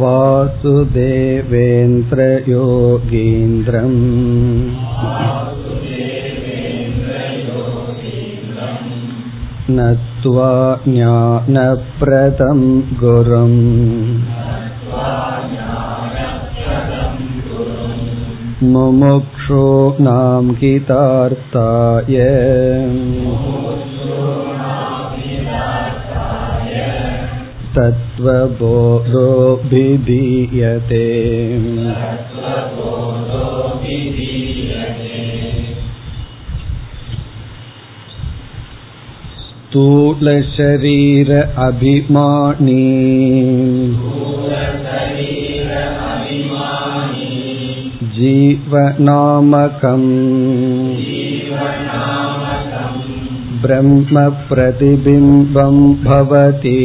वासुदेवेन्द्रयोगीन्द्रम् नत्वा ज्ञानप्रदं गुरुम् मुमुक्षूणां हितार्थाय तत्त्वबोधोऽभिधीयते स्थूलशरीर अभिमानी जीवनामकम् ब्रह्मप्रतिबिम्बं भवति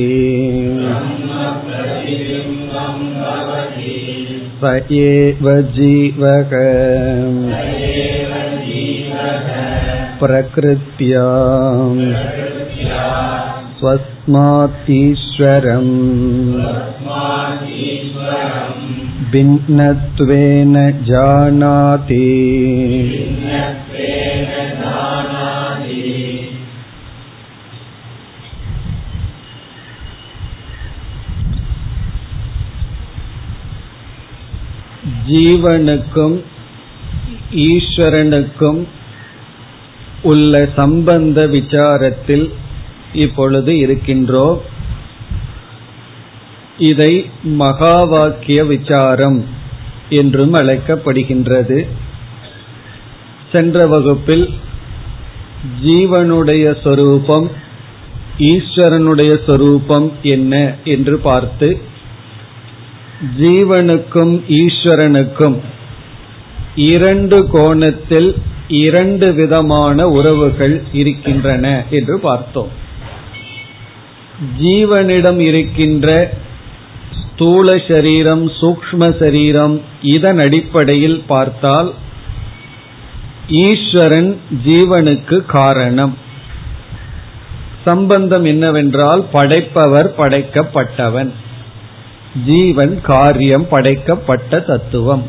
स एव जीवक प्रकृत्या स्वस्मात् ईश्वरम् भिन्नत्वेन जानाति ஜீவனுக்கும் ஈஸ்வரனுக்கும் உள்ள சம்பந்த விசாரத்தில் இப்பொழுது இருக்கின்றோம் இதை மகா வாக்கிய விசாரம் என்றும் அழைக்கப்படுகின்றது. சென்ற வகுப்பில் ஜீவனுடைய சொரூபம் ஈஸ்வரனுடைய சொரூபம் என்ன என்று பார்த்து ஜீவனுக்கும் ஈஸ்வரனுக்கும் இரண்டு கோணத்தில் இரண்டு விதமான உறவுகள் இருக்கின்றன என்று பார்த்தோம். ஜீவனிடம் இருக்கின்ற ஸ்தூல சரீரம் சூக்ம சரீரம் இதன் அடிப்படையில் பார்த்தால் ஈஸ்வரன் ஜீவனுக்கு காரணம். சம்பந்தம் என்னவென்றால் படைப்பவர் படைக்கப்பட்டவன். ஜீவன் காரியம் படைக்கப்பட்ட தத்துவம்.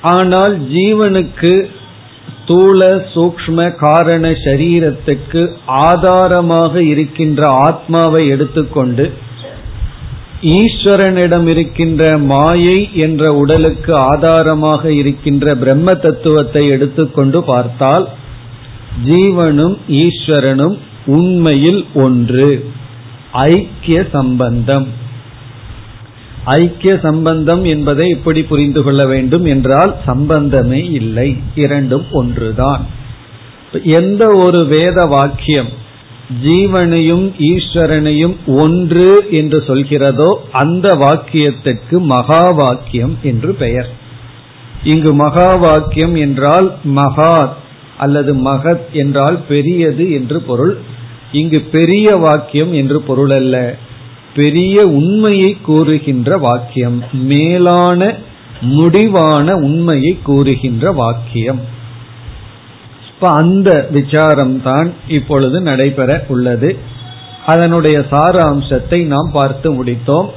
ஆனால் ஜீவனுக்கு ஸ்தூல சூக்ம காரண சரீரத்துக்கு ஆதாரமாக இருக்கின்ற ஆத்மாவை எடுத்துக்கொண்டு ஈஸ்வரனிடம் இருக்கின்ற மாயை என்ற உடலுக்கு ஆதாரமாக இருக்கின்ற பிரம்ம தத்துவத்தை எடுத்துக்கொண்டு பார்த்தால் ஜீவனும் ஈஸ்வரனும் உண்மையில் ஒன்று ஐக்கிய சம்பந்தம். ஐக்கிய சம்பந்தம் என்பதை எப்படி புரிந்து கொள்ள வேண்டும் என்றால் சம்பந்தமே இல்லை. இரண்டும் ஒன்றுதான். எந்த ஒரு வேத வாக்கியம் ஜீவனையும் ஈஸ்வரனையும் ஒன்று என்று சொல்கிறதோ அந்த வாக்கியத்திற்கு மகா வாக்கியம் என்று பெயர். இங்கு மகா வாக்கியம் என்றால் மகாத் அல்லது மகத் என்றால் பெரியது என்று பொருள். இங்கு பெரிய வாக்கியம் என்று பொருள் அல்ல. பெரிய உண்மையை கூறுகின்ற வாக்கியம் மேலான முடிவான உண்மையை கூறுகின்ற வாக்கியம். இப்ப அந்த விசாரம் தான் இப்பொழுது நடைபெற உள்ளது. அதனுடைய சாராம்சத்தை நாம் பார்த்து முடித்தோம்.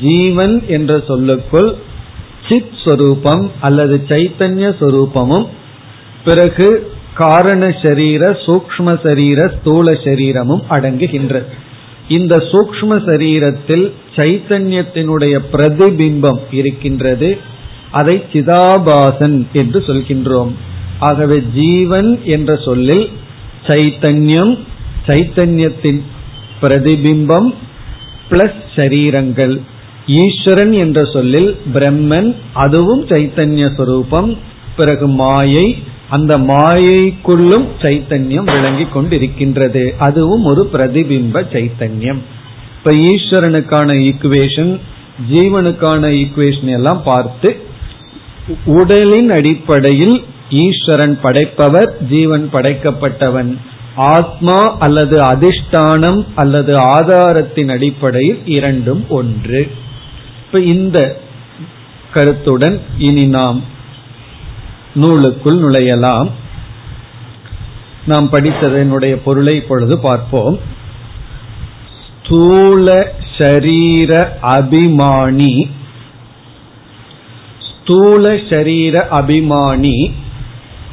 ஜீவன் என்ற சொல்லுக்குள் சித் சொரூபம் அல்லது சைத்தன்ய சொரூபமும் பிறகு காரண சரீர சூக்ம சரீர ஸ்தூல சரீரமும் அடங்குகின்றது. இந்த சூக்ம சரீரத்தில் சைத்தன்யத்தினுடைய பிரதிபிம்பம் இருக்கின்றது. அதை சிதாபாசன் என்று சொல்கின்றோம். ஆகவே ஜீவன் என்ற சொல்லில் சைத்தன்யம் சைத்தன்யத்தின் பிரதிபிம்பம் பிளஸ் சரீரங்கள் ஈஸ்வரன் என்ற சொல்லில் பிரம்மன் அதுவும் சைத்தன்ய சொரூபம் பிறகு மாயை அந்த மாயைக்குள்ளும் சைத்தன்யம் விளங்கி கொண்டிருக்கின்றது. அதுவும் ஒரு பிரதிபிம்ப சைத்தன்யம். இப்ப ஈஸ்வரனுக்கான ஈக்குவேஷன் ஜீவனுக்கான ஈக்குவேஷன் எல்லாம் பார்த்து உடலின் அடிப்படையில் ஈஸ்வரன் படைப்பவர் ஜீவன் படைக்கப்பட்டவன். ஆத்மா அல்லது அதிஷ்டானம் அல்லது ஆதாரத்தின் அடிப்படையில் இரண்டும் ஒன்று. இப்ப இந்த கருத்துடன் இனி நாம் நூலுக்குள் நுழையலாம். நாம் படித்ததனுடைய பொருளை இப்பொழுது பார்ப்போம். ஸ்தூல ஷரீர அபிமானி. ஸ்தூல ஷரீர அபிமானி.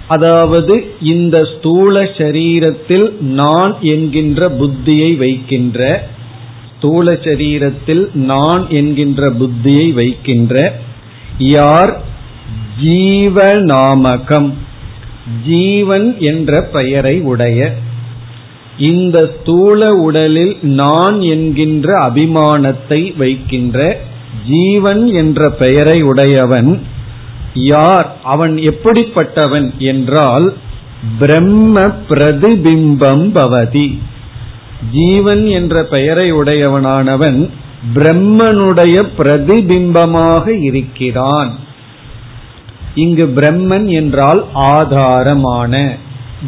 அதாவது இந்த ஸ்தூல சரீரத்தில் நான் என்கின்ற புத்தியை வைக்கின்ற ஸ்தூல சரீரத்தில் நான் என்கின்ற புத்தியை வைக்கின்ற யார் ஜீவநாமகம். ஜீவன் என்ற பெயரை உடைய இந்த ஸ்தூல உடலில் நான் என்கின்ற அபிமானத்தை வைக்கின்ற ஜீவன் என்ற பெயரை உடையவன் யார்? அவன் எப்படிப்பட்டவன் என்றால் பிரம்ம பிரதிபிம்பம் பவதி. ஜீவன் என்ற பெயரை உடையவனானவன் பிரம்மனுடைய பிரதிபிம்பமாக இருக்கிறான். இங்கு பிரம்மன் என்றால் ஆதாரமான.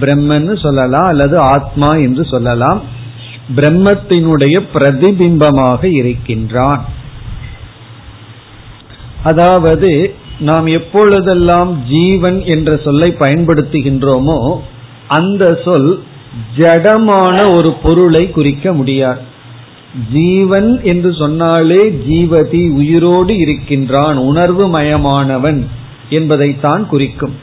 பிரம்மன்னு சொல்லலாம் அல்லது ஆத்மா என்று சொல்லலாம். பிரம்மத்தினுடைய பிரதிபிம்பமாக இருக்கின்றான். அதாவது நாம் எப்பொழுதெல்லாம் ஜீவன் என்ற சொல்லை பயன்படுத்துகின்றோமோ அந்த சொல் ஜடமான ஒரு பொருளை குறிக்க முடியாது. ஜீவன் என்று சொன்னாலே ஜீவதி உயிரோடு இருக்கின்றான் உணர்வு மயமானவன் என்பதைத்தான் குறிக்கும்.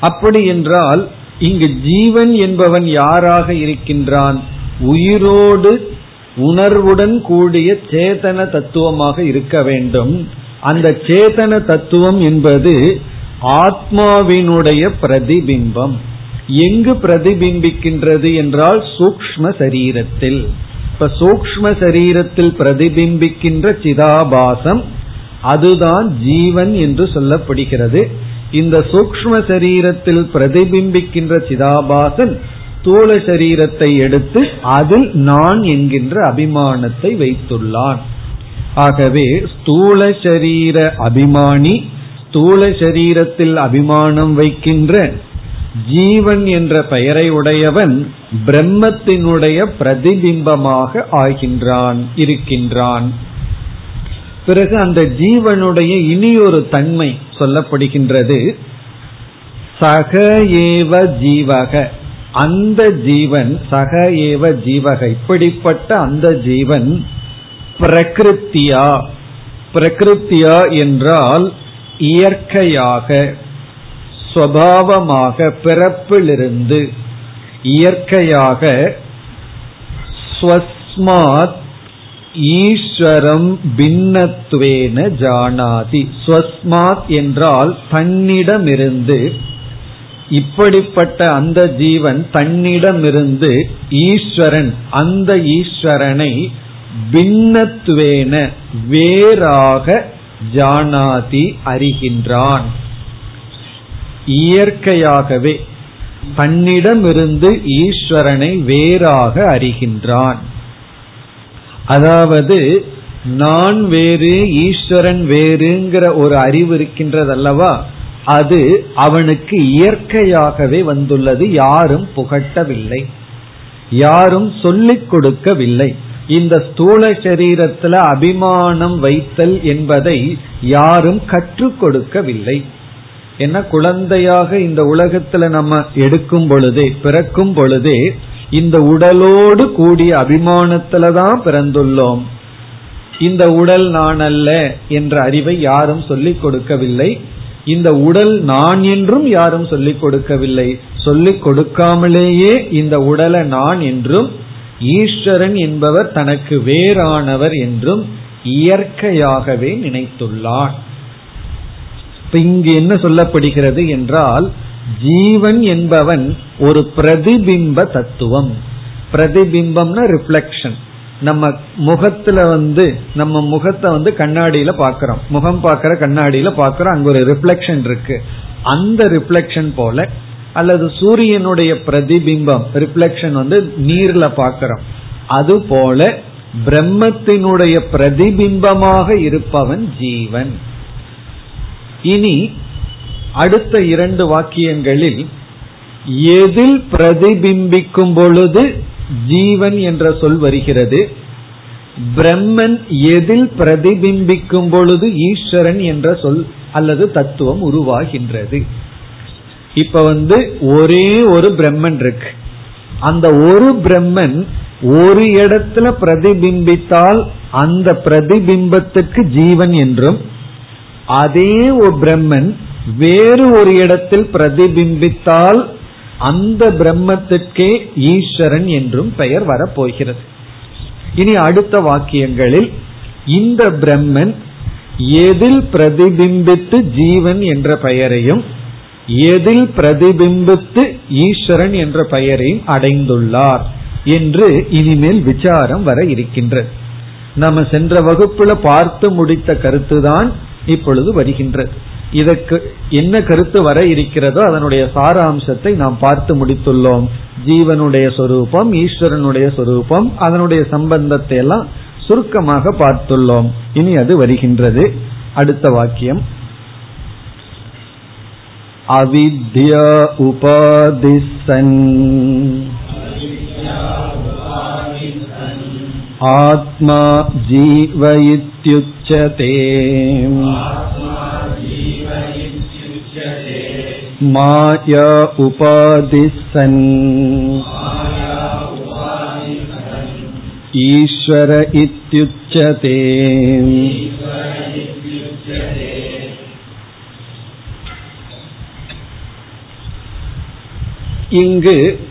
அப்படி என்றால் இங்கு ஜீவன் என்பவன் யாராக இருக்கின்றான்? உயிரோடு உணர்வுடன் கூடிய சேதன தத்துவமாக இருக்க வேண்டும். அந்த சேதன தத்துவம் என்பது ஆத்மாவினுடைய பிரதிபிம்பம். எங்கு பிரதிபிம்பிக்கின்றது என்றால் சூக்ம சரீரத்தில். இப்ப சூக்ம சரீரத்தில் பிரதிபிம்பிக்கின்ற சிதாபாசம் அதுதான் ஜீவன் என்று சொல்லப்படுகிறது. இந்த சூக்ம சரீரத்தில் பிரதிபிம்பிக்கின்ற சிதாபாசன் ஸ்தூல சரீரத்தை எடுத்து அதில் நான் என்கின்ற அபிமானத்தை வைத்துள்ளான். ஆகவே ஸ்தூல சரீர அபிமானி ஸ்தூல சரீரத்தில் அபிமானம் வைக்கின்ற ஜீவன் என்ற பெயரை உடையவன் பிரம்மத்தினுடைய பிரதிபிம்பமாக ஆகின்றான் இருக்கின்றான். பிறகு அந்த ஜீவனுடைய இனியொரு தன்மை சொல்லப்படுகின்றது. சக ஏவ ஜீவக. அந்த ஜீவன் சக ஏவ ஜீவக. இப்படிப்பட்ட அந்த ஜீவன் பிரகிருத்தியா. பிரகிருத்தியா என்றால் இயற்கையாக சுவாவமாக பிறப்பிலிருந்து இயற்கையாக ஸ்வஸ்மாத் ஈஸ்வரம் பின்னத்துவேன ஜானாதி. ஸ்வஸ்மாத் என்றால் தன்னிடமிருந்து. இப்படிப்பட்ட அந்த ஜீவன் தன்னிடமிருந்து ஈஸ்வரன் அந்த ஈஸ்வரனை பின்னத்துவேன வேறாக ஜானாதி அறிகின்றான். இயற்கையாகவே தன்னிடமிருந்து ஈஸ்வரனை வேறாக அறிகின்றான். அதாவது நான் வேறு ஈஸ்வரன் வேறுங்கிற ஒரு அறிவு இருக்கின்றது அல்லவா அது அவனுக்கு இயற்கையாகவே வந்துள்ளது யாரும் புகட்டவில்லை. யாரும் சொல்லிக் கொடுக்கவில்லை. இந்த ஸ்தூல சரீரத்துல அபிமானம் வைத்தல் என்பதை யாரும் கற்றுக் கொடுக்கவில்லை. என்ன குழந்தையாக இந்த உலகத்துல நம்ம எடுக்கும் பொழுதே பிறக்கும் பொழுதே இந்த உடலோடு கூடிய அபிமானத்துல தான் பிறந்துள்ளோம். இந்த உடல் நான் அல்ல என்ற அறிவை யாரும் சொல்லிக் கொடுக்கவில்லை. இந்த உடல் நான் என்றும் யாரும் சொல்லிக் கொடுக்கவில்லை. சொல்லிக் கொடுக்காமலேயே இந்த உடலை நான் என்றும் ஈஸ்வரன் என்பவர் தனக்கு வேறானவர் என்றும் இயற்கையாகவே நினைத்துள்ளான் இப்ப இங்கு என்ன சொல்லப்படுகிறது என்றால் ஜீவன் என்பவன் ஒரு பிரதிபிம்ப தத்துவம். பிரதிபிம்பம்னா ரிஃப்ளெக்ஷன் நம்ம முகத்துல வந்து நம்ம முகத்தை வந்து கண்ணாடியில பாக்கிறோம் முகம் பார்க்கிற கண்ணாடியில பாக்கிறோம் அங்க ஒரு ரிஃப்ளெக்ஷன் இருக்கு. அந்த ரிஃப்ளெக்ஷன் போல அல்லது சூரியனுடைய பிரதிபிம்பம் ரிஃப்ளெக்ஷன் வந்து நீர்ல பாக்கிறோம் அது போல பிரம்மத்தினுடைய பிரதிபிம்பமாக இருப்பவன் ஜீவன். இனி அடுத்த இரண்டு வாக்கியங்களில் எதில் பிரதிபிம்பிக்கும் பொழுது ஜீவன் என்ற சொல் வருகிறது. பிரம்மன் எதில் பிரதிபிம்பிக்கும் பொழுது ஈஸ்வரன் என்ற சொல் அல்லது தத்துவம் உருவாகின்றது. இப்ப வந்து ஒரே ஒரு பிரம்மன் இருக்கு. அந்த ஒரு பிரம்மன் ஒரு இடத்துல பிரதிபிம்பித்தால் அந்த பிரதிபிம்பத்துக்கு ஜீவன் என்றும் அதே ஒரு பிரம்மன் வேறு ஒரு இடத்தில் பிரதிபிம்பித்தால் அந்த பிரம்மத்திற்கே ஈஸ்வரன் என்றும் பெயர் வரப்போகிறது. இனி அடுத்த வாக்கியங்களில் இந்த பிரம்மன் எதில் பிரதிபிம்பித்து ஜீவன் என்ற பெயரையும் எதில் பிரதிபிம்பித்து ஈஸ்வரன் என்ற பெயரையும் அடைந்துள்ளார் என்று இனிமேல் விசாரம் வர இருக்கின்றது. நம்ம சென்ற வகுப்புல பார்த்து முடித்த கருத்துதான் இப்பொழுது வருகின்றது. இதற்கு என்ன கருத்து வர இருக்கிறதோ அதனுடைய சாராம்சத்தை நாம் பார்த்து முடித்துள்ளோம். ஜீவனுடைய சொரூபம் ஈஸ்வரனுடைய சொரூபம் அதனுடைய சம்பந்தத்தை எல்லாம் சுருக்கமாக பார்த்துள்ளோம். இனி அது வருகின்றது. அடுத்த வாக்கியம். அவித்யா உபாதிசன். ஆத்மா ஜீவ இத்தியுச்சதே மாயா உபாதிசன். ஈஸ்வர இத்யுச்சதே. இங்கு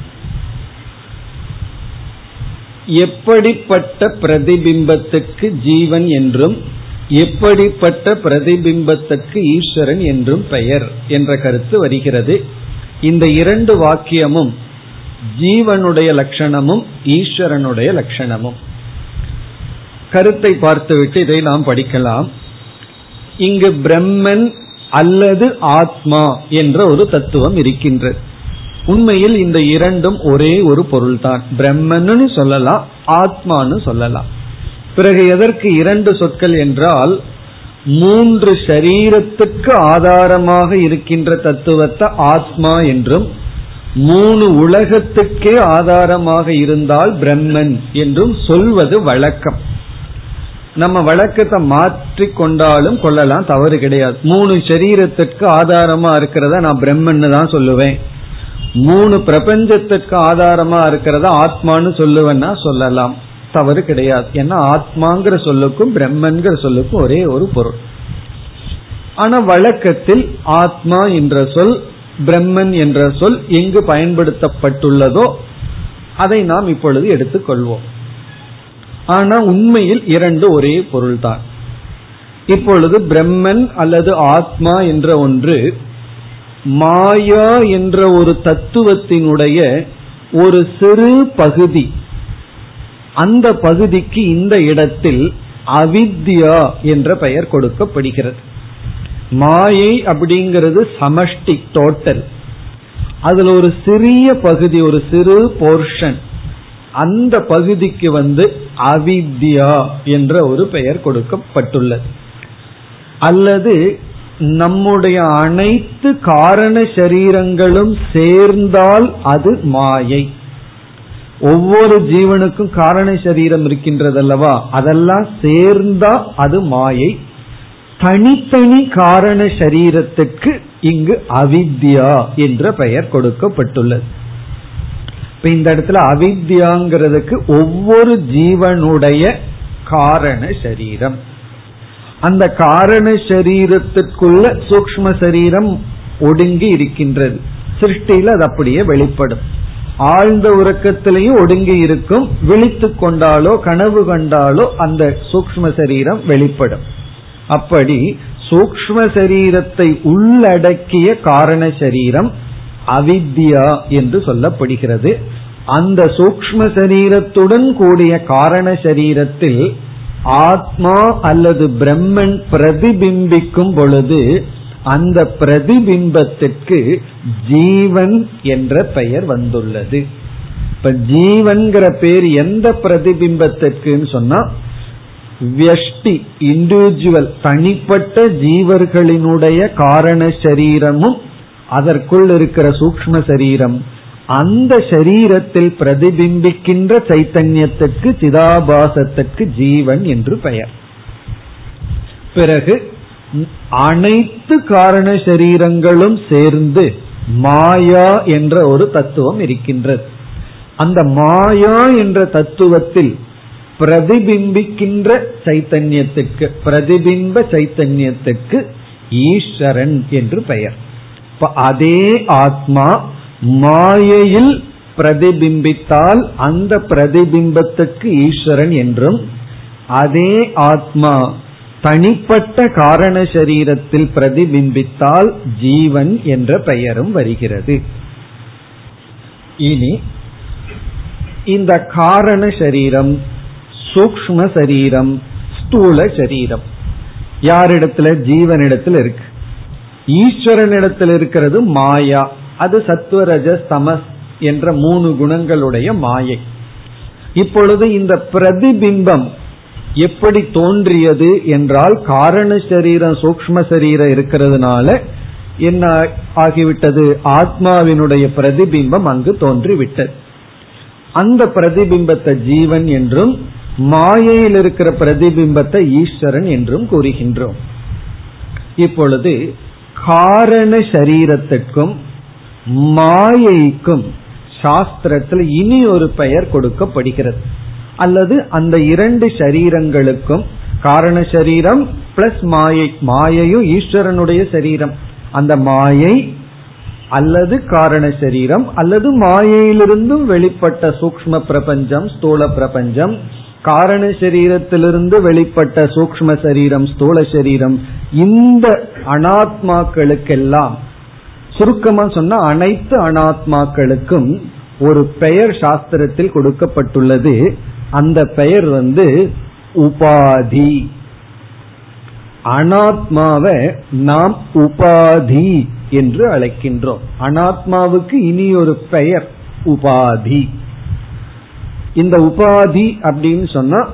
எப்படிப்பட்ட பிரதிபிம்பத்துக்கு ஜீவன் என்றும் எப்படிப்பட்ட பிரதிபிம்பத்துக்கு ஈஸ்வரன் என்றும் பெயர் என்ற கருத்து வருகிறது. இந்த இரண்டு வாக்கியமும் ஜீவனுடைய லட்சணமும் ஈஸ்வரனுடைய லட்சணமும். கருத்தை பார்த்துவிட்டு இதை நாம் படிக்கலாம். இங்கு பிரம்மன் அல்லது ஆத்மா என்ற ஒரு தத்துவம் இருக்கின்றது உண்மையில் இந்த இரண்டும் ஒரே ஒரு பொருள்தான். பிரம்மன்னு சொல்லலாம் ஆத்மான்னு சொல்லலாம். பிறகு எதற்கு இரண்டு சொற்கள் என்றால் மூன்று சரீரத்துக்கு ஆதாரமாக இருக்கின்ற தத்துவத்தை ஆத்மா என்றும் மூணு உலகத்துக்கே ஆதாரமாக இருந்தால் பிரம்மன் என்றும் சொல்வது வழக்கம். நம்ம வழக்கத்தை மாற்றி கொண்டாலும் கொள்ளலாம் தவறு கிடையாது. மூணு சரீரத்திற்கு ஆதாரமா இருக்கிறத நான் பிரம்மன்னு தான் சொல்லுவேன். மூணு பிரபஞ்சத்திற்கு ஆதாரமா இருக்கிறத ஆத்மான்னு சொல்லுவேன்னா சொல்லலாம். தவறு கிடையாது. ஏன்னா ஆத்மாங்கிற சொல்லுக்கும் பிரம்மன்கிற சொல்லுக்கும் ஒரே ஒரு பொருள். ஆனா வழக்கத்தில் ஆத்மா என்ற சொல் பிரம்மன் என்ற சொல் எங்கு பயன்படுத்தப்பட்டுள்ளதோ அதை நாம் இப்பொழுது எடுத்துக்கொள்வோம். ஆனா உண்மையில் இரண்டு ஒரே பொருள்தான். இப்பொழுது பிரம்மன் அல்லது ஆத்மா என்ற ஒன்று மாயா என்ற ஒரு தத்துவத்தினுடைய ஒரு சிறு பகுதி அந்த பகுதிக்கு இந்த இடத்தில் அவித்யா என்ற பெயர் கொடுக்கப்படுகிறது. மாயை அப்படிங்கிறது சமஷ்டி டோட்டல் அதுல ஒரு சிறிய பகுதி ஒரு சிறு போர்ஷன் அந்த பகுதிக்கு வந்து அவித்யா என்ற ஒரு பெயர் கொடுக்கப்பட்டுள்ளது. அல்லது நம்முடைய அனைத்து காரண சரீரங்களும் சேர்ந்தால் அது மாயை. ஒவ்வொரு ஜீவனுக்கும் காரண சரீரம் இருக்கின்றது அல்லவா அதெல்லாம் சேர்ந்தா அது மாயை. தனித்தனி காரண சரீரத்துக்கு இங்கு அவித்யா என்ற பெயர் கொடுக்கப்பட்டுள்ளது. இப்ப இந்த இடத்துல அவித்யாங்கிறதுக்கு ஒவ்வொரு ஜீவனுடைய காரண சரீரம். அந்த காரண சரீரத்திற்குள்ள சூக்ம சரீரம் ஒடுங்கி இருக்கின்றது. சிருஷ்டியில் அது அப்படியே வெளிப்படும். ஆழ்ந்த உறக்கத்திலையும் ஒடுங்கி இருக்கும் விழித்து கொண்டாலோ கனவு கண்டாலோ அந்த சூக்ம சரீரம் வெளிப்படும். அப்படி சூக்ம சரீரத்தை உள்ளடக்கிய காரண சரீரம் அவித்யா என்று சொல்லப்படுகிறது. அந்த சூக்ம சரீரத்துடன் கூடிய காரண சரீரத்தில் ஆத்மா அல்லது பிரம்மன் பிரதிபிம்பிக்கும் பொழுது அந்த பிரதிபிம்பத்திற்கு ஜீவன் என்ற பெயர் வந்துள்ளது. இப்ப ஜீவன்கிற பேர் எந்த பிரதிபிம்பத்திற்குன்னு சொன்னா வியஷ்டி இண்டிவிஜுவல் தனிப்பட்ட ஜீவர்களினுடைய காரண சரீரமும் அதற்குள் இருக்கிற சூக்ம சரீரம். அந்த சரீரத்தில் பிரதிபிம்பிக்கின்ற சைத்தன்யத்திற்கு சிதாபாசத்திற்கு ஜீவன் என்று பெயர். பிறகு அனைத்து காரண சரீரங்களும் சேர்ந்து மாயா என்ற ஒரு தத்துவம் இருக்கின்றது. அந்த மாயா என்ற தத்துவத்தில் பிரதிபிம்பிக்கின்ற சைத்தன்யத்துக்கு பிரதிபிம்ப சைத்தன்யத்துக்கு ஈஸ்வரன் என்று பெயர். அதே ஆத்மா மாயையில் பிரதிபிம்பித்தால் அந்த பிரதிபிம்பத்துக்கு ஈஸ்வரன் என்றும் அதே ஆத்மா தனிப்பட்ட காரண சரீரத்தில் பிரதிபிம்பித்தால் ஜீவன் என்ற பெயரும் வருகிறது. இனி இந்த காரண சரீரம் சூக்ம சரீரம் ஸ்தூல சரீரம் யாரிடத்துல? ஜீவனிடத்தில் இருக்கு. ஈஸ்வரனிடத்தில் இருக்கிறது மாயா. அது சத்வரஜ தமஸ் என்ற மூணு குணங்களுடைய மாயை. இப்பொழுது இந்த பிரதிபிம்பம் எப்படி தோன்றியது என்றால் காரண சரீரம் சூக்ம சரீரம் இருக்கிறதுனால என்ன ஆகிவிட்டது? ஆத்மாவினுடைய பிரதிபிம்பம் அங்கு தோன்றிவிட்டது. அந்த பிரதிபிம்பத்தை ஜீவன் என்றும் மாயையில் இருக்கிற பிரதிபிம்பத்தை ஈஸ்வரன் என்றும் கூறுகின்றோம். இப்பொழுது காரண சரீரத்திற்கும் மாயைக்கும் சாஸ்திரத்தில் இனி ஒரு பெயர் கொடுக்கப்படுகிறது. அல்லது அந்த இரண்டு சரீரங்களுக்கும் காரண சரீரம் பிளஸ் மாயை மாயையும் ஈஸ்வரனுடைய சரீரம். அந்த மாயை அல்லது காரண சரீரம் அல்லது மாயையிலிருந்தும் வெளிப்பட்ட சூக்ம பிரபஞ்சம் ஸ்தூல பிரபஞ்சம் காரண சரீரத்திலிருந்து வெளிப்பட்ட சூக்ம சரீரம் ஸ்தூல சரீரம் இந்த அனாத்மாக்களுக்கெல்லாம் சுருக்கமா சொன்ன அனைத்து அனாத்மாக்களுக்கும் ஒரு பெயர் சாஸ்திரத்தில் கொடுக்கப்பட்டுள்ளது. அந்த பெயர் வந்து உபாதி. அனாத்மாவை நாம் உபாதி என்று அழைக்கின்றோம். அனாத்மாவுக்கு இனி ஒரு பெயர் உபாதி. இந்த உபாதி அப்படின்னு சொன்னா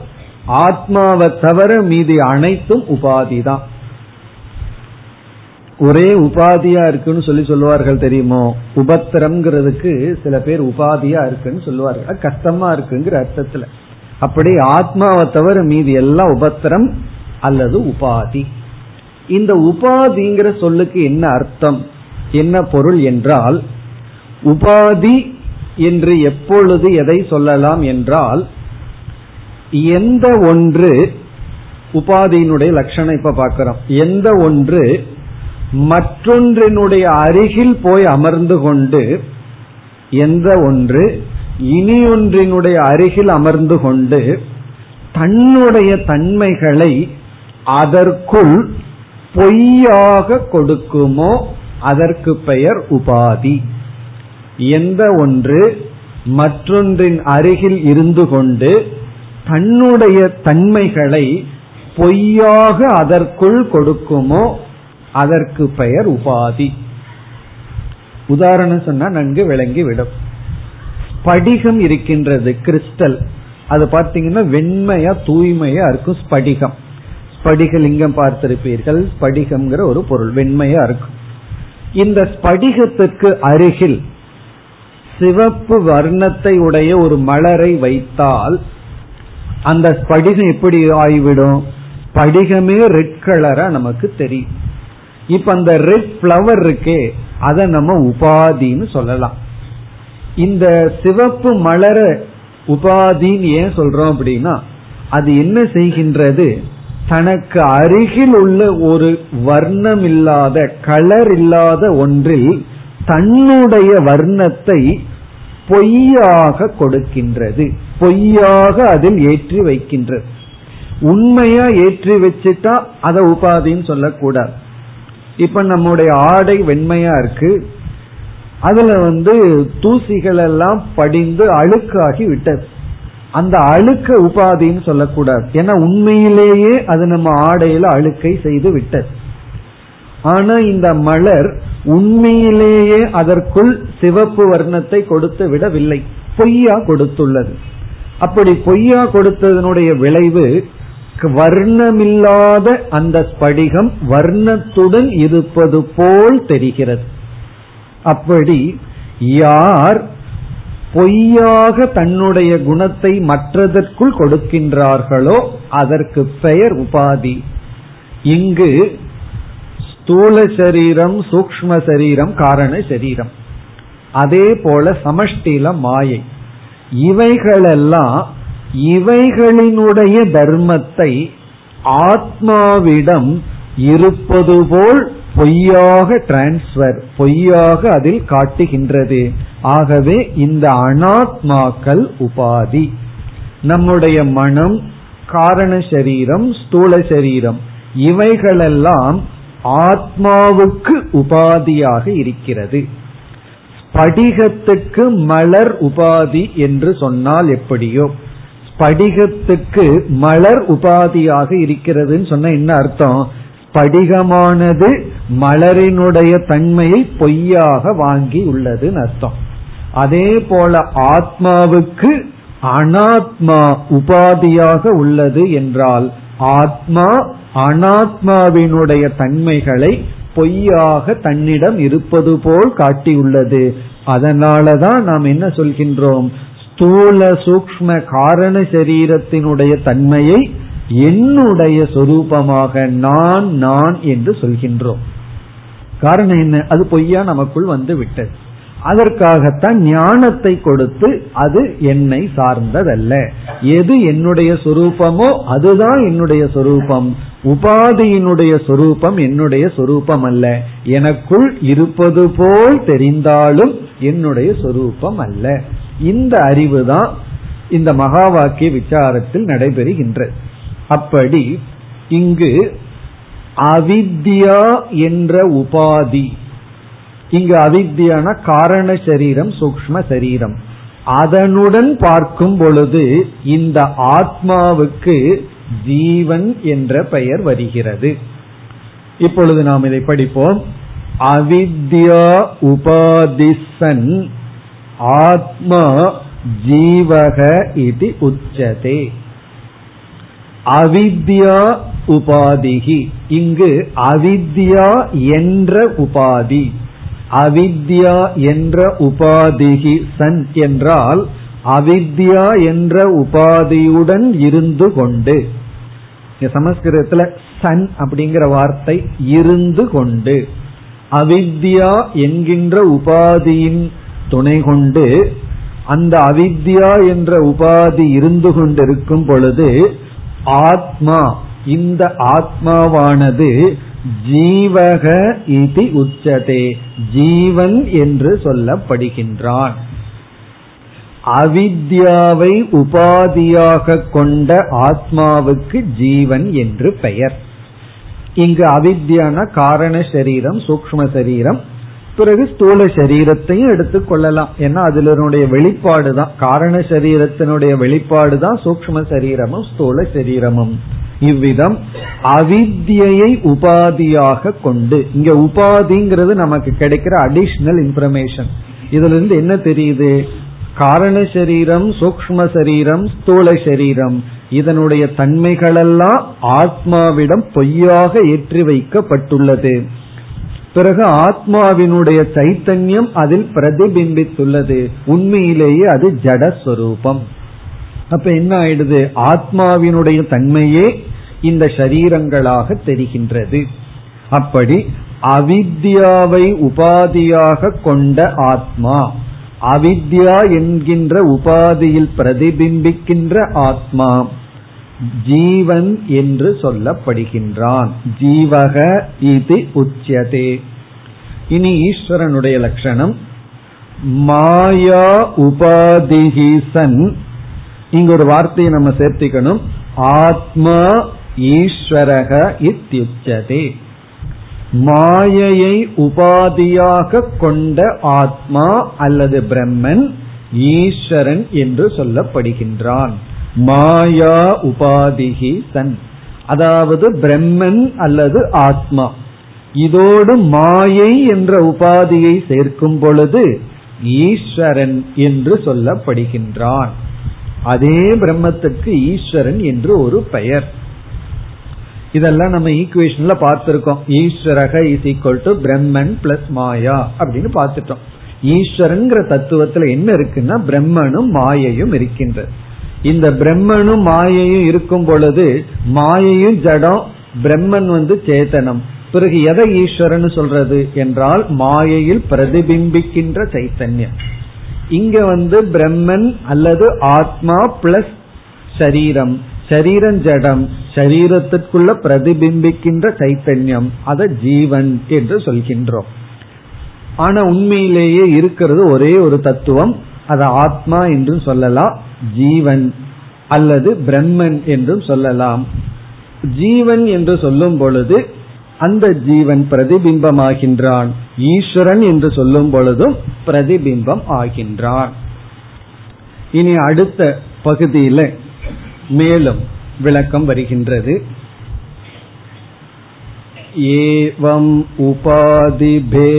ஆத்மாவை தவிர மீதி அனைத்தும் உபாதி தான். ஒரே உபாதியா இருக்குன்னு சொல்லி சொல்லுவார்கள் தெரியுமோ? உபத்திரம்ங்கிறதுக்கு சில பேர் உபாதியா இருக்குன்னு சொல்லுவார்கள். கஷ்டமா இருக்குங்கிற அர்த்தத்துல. அப்படி ஆத்மாவை தவிர மீதி எல்லாம் உபத்திரம் அல்லது உபாதி. இந்த உபாதிங்கிற சொல்லுக்கு என்ன அர்த்தம்? என்ன பொருள் என்றால் உபாதி என்று எப்பொழுது எதை சொல்லலாம் என்றால் எந்த ஒன்று உபாதியினுடைய லட்சணம் இப்ப பார்க்கிறோம். எந்த ஒன்று மற்றொன்றினுடைய அருகில் போய் அமர்ந்து கொண்டு எந்த ஒன்று இனி ஒன்றினுடைய அருகில் அமர்ந்து கொண்டு தன்னுடைய தன்மைகளை அதற்குள் பொய்யாக கொடுக்குமோ அதற்கு பெயர் உபாதி. எந்த ஒன்று மற்றொன்றின் அருகில் இருந்து கொண்டு தன்னுடைய தன்மைகளை பொய்யாக அதற்குள் கொடுக்குமோ அதற்கு பெயர் உபாதி. உதாரணம் சொன்னா நன்கு விளங்கி விடும். ஸ்படிகம் இருக்கின்றது கிறிஸ்டல். அது பார்த்தீங்கன்னா வெண்மையா தூய்மையா இருக்கும் ஸ்படிகம். ஸ்படிகலிங்கம் பார்த்திருப்பீர்கள் ஸ்படிகம்ங்கிற ஒரு பொருள் வெண்மையா இருக்கும். இந்த ஸ்படிகத்துக்கு அருகில் சிவப்பு வர்ணத்தை உடைய ஒரு மலரை வைத்தால் அந்த ஸ்படிகம் எப்படி ஆகிவிடும்? படிகமே ரெட் கலரா நமக்கு தெரியும். இப்ப அந்த ரெட் பிளவர் இருக்கே அதை நம்ம உபாதின்னு சொல்லலாம். இந்த சிவப்பு மலர உபாதின்னு ஏன் சொல்றோம் அப்படின்னா அது என்ன செய்கின்றது? தனக்கு அருகில் உள்ள ஒரு வர்ணம் இல்லாத கலர் இல்லாத ஒன்றில் தன்னுடைய வர்ணத்தை பொய்யாக கொடுக்கின்றது. பொய்யாக அதில் ஏற்றி வைக்கின்றது. உண்மையா ஏற்றி வச்சுட்டா அதை உபாதின்னு சொல்லக்கூடாது. இப்ப நம்முடைய ஆடை வெண்மையா இருக்கு. அதுல வந்து தூசிகள் எல்லாம் படிந்து அழுக்காகி விட்டது. அந்த அழுக்க உபாதின்னு சொல்லக்கூடாது. ஏன்னா உண்மையிலேயே அது நம்ம ஆடையில அழுக்கை செய்து விட்டது. ஆனா இந்த மலர் உண்மையிலேயே அதற்குள் சிவப்பு வர்ணத்தை கொடுத்து விடவில்லை. பொய்யா கொடுத்துள்ளது. அப்படி பொய்யா கொடுத்ததனுடைய விளைவு வர்ணமில்லாத அந்த ஸ்படிகம் வர்ணத்துடன் இருப்பது போல் தெரிகிறது. அப்படி யார் பொய்யாக தன்னுடைய குணத்தை மற்றதற்குள் கொடுக்கின்றார்களோ அதற்கு பெயர் உபாதி. இங்கு ஸ்தூல சரீரம் சூக்ம சரீரம் காரண சரீரம். அதே போல சமஷ்டில மாயை. இவைகளெல்லாம் இவைகளினுடைய தர்மத்தை ஆத்மாவிடம் இருப்பது போல் பொய்யாக டிரான்ஸ்பர் பொய்யாக அதில் காட்டுகின்றது. ஆகவே இந்த அனாத்மாக்கள் உபாதி. நம்முடைய மனம் காரண சரீரம் ஸ்தூல சரீரம் இவைகளெல்லாம் ஆத்மாவுக்கு உபாதியாக இருக்கிறது. ஸ்படிகத்துக்கு மலர் உபாதி என்று சொன்னால் எப்படியோ? ஸ்படிகத்துக்கு மலர் உபாதியாக இருக்கிறதுன்னு சொன்ன என்ன அர்த்தம்? படிகமானது மலரினுடைய தன்மையை பொய்யாக வாங்கி உள்ளதுன்னு அர்த்தம். அதே போல ஆத்மாவுக்கு அனாத்மா உபாதியாக உள்ளது என்றால் ஆத்மா அனாத்மாவினுடைய தன்மைகளை பொய்யாக தன்னிடம் இருப்பது போல் காட்டியுள்ளது. அதனாலதான் நாம் என்ன சொல்கின்றோம்? ஸ்தூல சூக்ம காரண சரீரத்தினுடைய தன்மையை என்னுடைய சொரூபமாக நான் நான் என்று சொல்கின்றோம். காரணம் என்ன? அது பொய்யா நமக்குள் வந்து விட்டது. அதற்காகத்தான் ஞானத்தை கொடுத்து அது என்னை சார்ந்ததல்ல. எது என்னுடைய சொரூபமோ அதுதான் என்னுடைய சொரூபம். உபாதியினுடைய சொரூபம் என்னுடைய சொரூபம் அல்ல எனக்குள் இருப்பது போல் தெரிந்தாலும் என்னுடைய சொரூபம் அல்ல இந்த அறிவு தான் இந்த மகா வாக்கிய விசாரத்தில் நடைபெறுகின்றது. அப்படி இங்கு அவித்யா என்ற உபாதி. இங்கு அவித்யான காரண சரீரம் சூக்ம சரீரம். அதனுடன் பார்க்கும் பொழுது இந்த ஆத்மாவுக்கு ஜீவன் என்ற பெயர் வருகிறது. இப்பொழுது நாம் இதை படிப்போம். அவித்யா உபாதிசன் ஆத்மா ஜீவக இது உச்சதே. அவித்யா உபாதிகி இங்கு அவித்யா என்ற உபாதி. அவித்யா என்ற உபாதிகி சன் என்றால் அவித்யா என்ற உபாதியுடன் இருந்து கொண்டு. சமஸ்கிருதத்துல சன் அப்படிங்கிற வார்த்தை இருந்து கொண்டு. அவித்யா என்கின்ற உபாதியின் துணை கொண்டு அந்த அவித்யா என்ற உபாதி இருந்து கொண்டிருக்கும் பொழுது ஆத்மா. இந்த ஆத்மாவானது ஜீவக இது உச்சதே. ஜீவன் என்று சொல்லப்படுகின்றான். அவித்யாவை உபாதியாக கொண்ட ஆத்மாவுக்கு ஜீவன் என்று பெயர். இங்கு அவித்யான காரண சரீரம் சூக்ம சரீரம் பிறகு ஸ்தூல சரீரத்தையும் எடுத்துக் கொள்ளலாம். ஏன்னா அதிலனுடைய வெளிப்பாடு தான் காரண சரீரத்தினுடைய வெளிப்பாடு தான் சூக்ம சரீரமும் ஸ்தூல சரீரமும். இவ்விதம் அவித்தியை உபாதியாக கொண்டு இங்க உபாதிங்கிறது நமக்கு கிடைக்கிற அடிஷனல் இன்ஃபர்மேஷன் இதுல இருந்து என்ன தெரியுது? காரண சரீரம் சூக்ம சரீரம் ஸ்தூல சரீரம் இதனுடைய தன்மைகளெல்லாம் ஆத்மாவிடம் பொய்யாக ஏற்றி வைக்கப்பட்டுள்ளது. பிறகு ஆத்மாவினுடைய சைத்தன்யம் அதில் பிரதிபிம்பித்துள்ளது. உண்மையிலேயே அது ஜடஸ்வரூபம். அப்ப என்ன ஆயிடுது? ஆத்மாவினுடைய தன்மையே இந்த சரீரங்களாக தெரிகின்றது. அப்படி அவித்யாவை உபாதியாக கொண்ட ஆத்மா அவித்யா என்கின்ற உபாதியில் பிரதிபிம்பிக்கின்ற ஆத்மா ஜீவன் என்று சொல்லப்படுகின்றான். ஜீவக இது உச்சியதே. இனி ஈஸ்வரனுடைய லட்சணம். மாயா உபாதிகிசன் இங்க ஒரு வார்த்தையை நம்ம சேர்த்திக்கணும். ஆத்மா ஈஸ்வரக இத்தியுச்சதே. மாயையை உபாதியாக கொண்ட ஆத்மா அல்லது பிரம்மன் ஈஸ்வரன் என்று சொல்லப்படுகின்றான். மாயா உபாதிகி சன். அதாவது பிரம்மன் அல்லது ஆத்மா. இதோடு மாயை என்ற உபாதியை சேர்க்கும் பொழுது ஈஸ்வரன் என்று சொல்லப்படுகின்றான். அதே பிரம்மத்துக்கு ஈஸ்வரன் என்று ஒரு பெயர். இதெல்லாம் நம்ம ஈக்குவேஷன்ல பார்த்திருக்கோம். ஈஸ்வரக is equal to Brahman plus மாயா அப்படின்னு பார்த்துட்டோம். ஈஸ்வரன்கிற தத்துவத்துல என்ன இருக்குன்னா பிரம்மனும் மாயையும் இருக்கின்றது. இந்த பிரம்மனும் மாயையும் இருக்கும் பொழுது மாயையும் ஜடம் பிரம்மன் வந்து சேத்தனம். பிறகு எதை ஈஸ்வரன் சொல்றது என்றால் மாயையில் பிரதிபிம்பிக்கின்ற சைத்தன்யம். இங்க வந்து பிரம்மன் அல்லது ஆத்மா பிளஸ் சரீரம். சரீரம் ஜடம் சரீரத்திற்குள்ள பிரதிபிம்பிக்கின்ற சைத்தன்யம். அத ஜீவன் என்று சொல்கின்றோம். ஆனா உண்மையிலேயே இருக்கிறது ஒரே ஒரு தத்துவம் அது ஆத்மா என்றும் சொல்லலாம் ஜீவன் அல்லது பிரம்மன் என்றும் சொல்லலாம் ஜீவன் என்று சொல்லும் பொழுது அந்த ஜீவன் பிரதிபிம்பமாகின்றான் ஈஸ்வரன் என்று சொல்லும் பொழுதும் பிரதிபிம்பம் ஆகின்றான் இனி அடுத்த பகுதியில மேலும் விளக்கம் வருகின்றது एवम् उपाधिभेदात्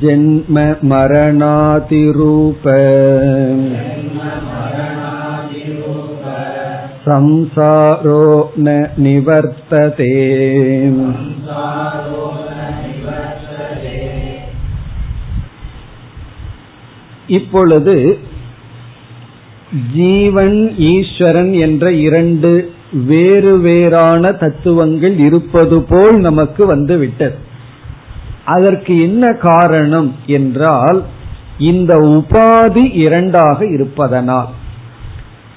जन्म मरणातिरूप संसारो न निवर्तते இப்பொழுது ஜீவன் ஈஸ்வரன் என்ற இரண்டு வேறு வேறான தத்துவங்கள் இருப்பது போல் நமக்கு வந்து விட்டது அதற்கு என்ன காரணம் என்றால் இந்த உபாதி இரண்டாக இருப்பதனால்.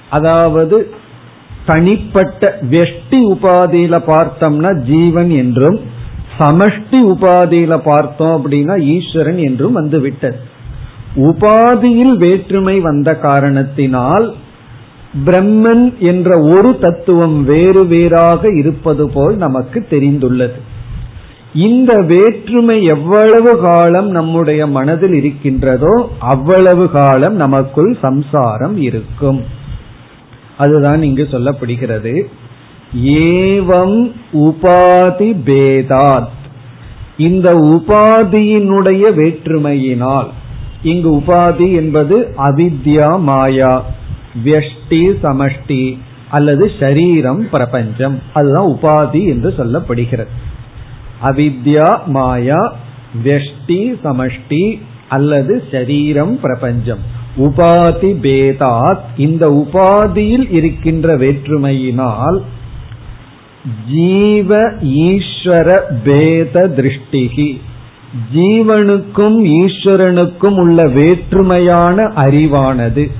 அதாவது தனிப்பட்ட வெஷ்டி உபாதியில பார்த்தோம்னா ஜீவன் என்றும் சமஷ்டி உபாதியில பார்த்தோம் அப்படின்னா ஈஸ்வரன் என்றும் வந்து விட்டது உபாதியில் வேற்றுமை வந்த காரணத்தினால் பிரம்மன் என்ற ஒரு தத்துவம் வேறு வேறாக இருப்பது போல் நமக்கு தெரிந்துள்ளது. இந்த வேற்றுமை எவ்வளவு காலம் நம்முடைய மனதில் இருக்கின்றதோ அவ்வளவு காலம் நமக்குள் சம்சாரம் இருக்கும். அதுதான் இங்கு சொல்லப்படுகிறது. ஏவம் உபாதி பேதாத். இந்த உபாதியினுடைய வேற்றுமையினால் இங்கு உபாதி என்பது அவித்யா மாயா வியஷ்டி சமஷ்டி அல்லது ஷரீரம் பிரபஞ்சம். அதுதான் உபாதி என்று சொல்லப்படுகிறது. அவித்யா மாயா வெஷ்டி சமஷ்டி அல்லது சரீரம் பிரபஞ்சம். உபாதி பேதாத். இந்த உபாதியில் இருக்கின்ற வேற்றுமையினால் ஜீவ ஈஸ்வர பேத திருஷ்டிகி. ஜீவனுக்கும் ஈஸ்வரனுக்கும் உள்ள வேற்றுமையான அறிவானது.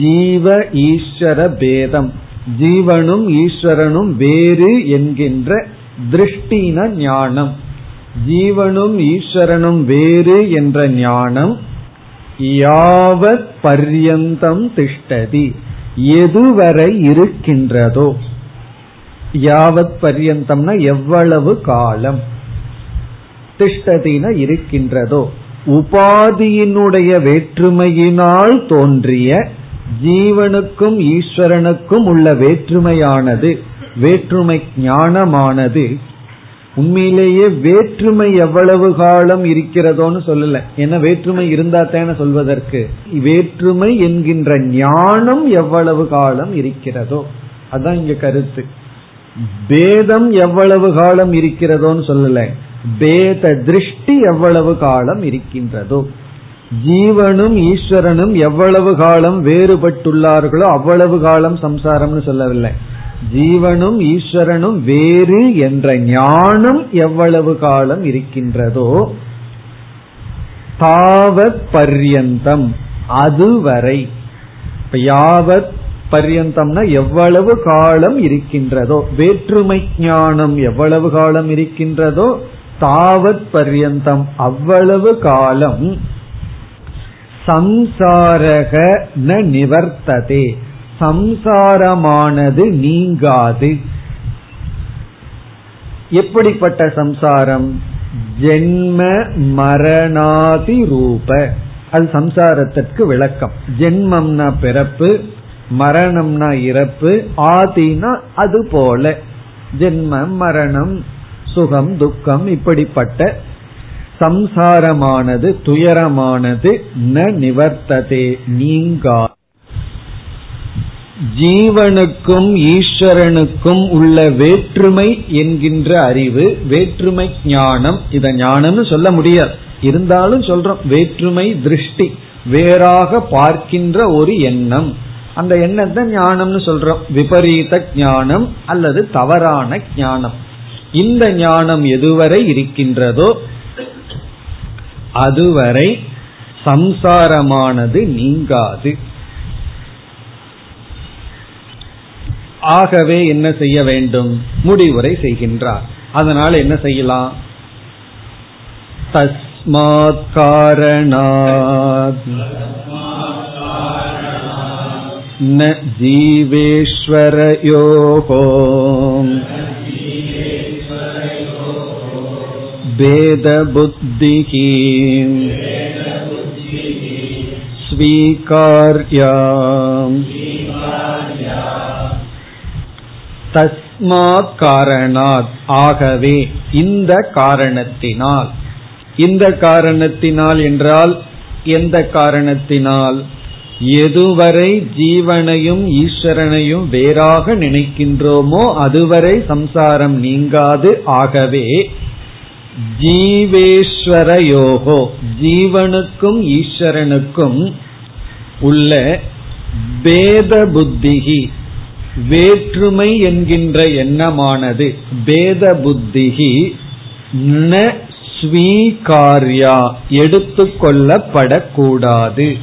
ஜீவ ஈஸ்வர பேதம். ஜீவனும் ஈஸ்வரனும் வேறு என்கின்ற திருஷ்டின ஞானம். ஜீவனும் ஈஸ்வரனும் வேறு என்ற ஞானம் யாவத் பர்யந்தம் திஷ்டதி. எதுவரை இருக்கின்றதோ. யாவத் பர்யந்தம்னா எவ்வளவு காலம். திஷ்டதின இருக்கின்றதோ. உபாதியினுடைய வேற்றுமையினால் தோன்றிய ஜீவனுக்கும் ஈஸ்வரனுக்கும் உள்ள வேற்றுமையானது. வேற்றுமை ஞானமானது உண்மையிலேயே வேற்றுமை எவ்வளவு காலம் இருக்கிறதோன்னு சொல்லல. ஏன்னா வேற்றுமை இருந்தா தானே சொல்வதற்கு. வேற்றுமை என்கின்ற ஞானம் எவ்வளவு காலம் இருக்கிறதோ. அதான் இங்க கருத்து. பேதம் எவ்வளவு காலம் இருக்கிறதோன்னு சொல்லல. பேத திருஷ்டி எவ்வளவு காலம் இருக்கின்றதோ. ஜீவனும் ஈஸ்வரனும் எவ்வளவு காலம் வேறுபட்டுள்ளார்களோ அவ்வளவு காலம் சம்சாரம்னு சொல்லவில்லை. ஜீவனும் ஈஸ்வரனும் வேறு என்ற ஞானம் எவ்வளவு காலம் இருக்கின்றதோ தாவத் பர்யந்தம் அதுவரை. யாவத் பர்யந்தம்னா எவ்வளவு காலம் இருக்கின்றதோ வேற்றுமை ஞானம் எவ்வளவு காலம் இருக்கின்றதோ தாவத் பர்யந்தம் அவ்வளவு காலம். சம்சாரக ந நிவர்த்ததே. சம்சாரமானது நீங்காது. எப்படிப்பட்ட சம்சாரம்? ஜென்ம மரணாதி ரூப. அது சம்சாரத்திற்கு விளக்கம். ஜென்மம்னா பிறப்பு மரணம்னா இறப்பு ஆதினா அது போல. ஜென்மம் மரணம் சுகம் துக்கம் இப்படிப்பட்ட சம்சாரமானது துயரமானது ந நிவர்த்ததே நீங்கா ஜீவனுக்கும் ஈஸ்வரனுக்கும் உள்ள வேற்றுமை என்கின்ற அறிவு வேற்றுமை ஞானம் இத ஞானம்னு சொல்ல முடியாது. இருந்தாலும் சொல்றோம் வேற்றுமை திருஷ்டி வேறாக பார்க்கின்ற ஒரு எண்ணம். அந்த எண்ணத்தை ஞானம்னு சொல்றோம். விபரீத ஞானம் அல்லது தவறான ஞானம். இந்த ஞானம் எதுவரை இருக்கின்றதோ அதுவரை சம்சாரமானது நீங்காது. ஆகவே என்ன செய்ய வேண்டும் முடிவுரை செய்கின்றார் அதனால என்ன செய்யலாம் தஸ்மாத் காரணாத் न जीवेश्वरयोः भेदबुद्धिः स्वीकार्या தஸ்மாத் காரணாத். ஆகவே இந்த காரணத்தினால். இந்த காரணத்தினால் என்றால் எந்த காரணத்தினால்? எதுவரை ஜீவனையும் ஈஸ்வரனையும் வேறாக நினைக்கின்றோமோ அதுவரை சம்சாரம் நீங்காது. ஆகவே ஜீவேஸ்வரயோகோ ஜீவனுக்கும் ஈஸ்வரனுக்கும் உள்ள பேத புத்திகி வேற்றுமை என்கின்ற எண்ணமானது பேத புத்திகி ந ஸ்வீகார்யா எடுத்துக்கொள்ளப்படக்கூடாது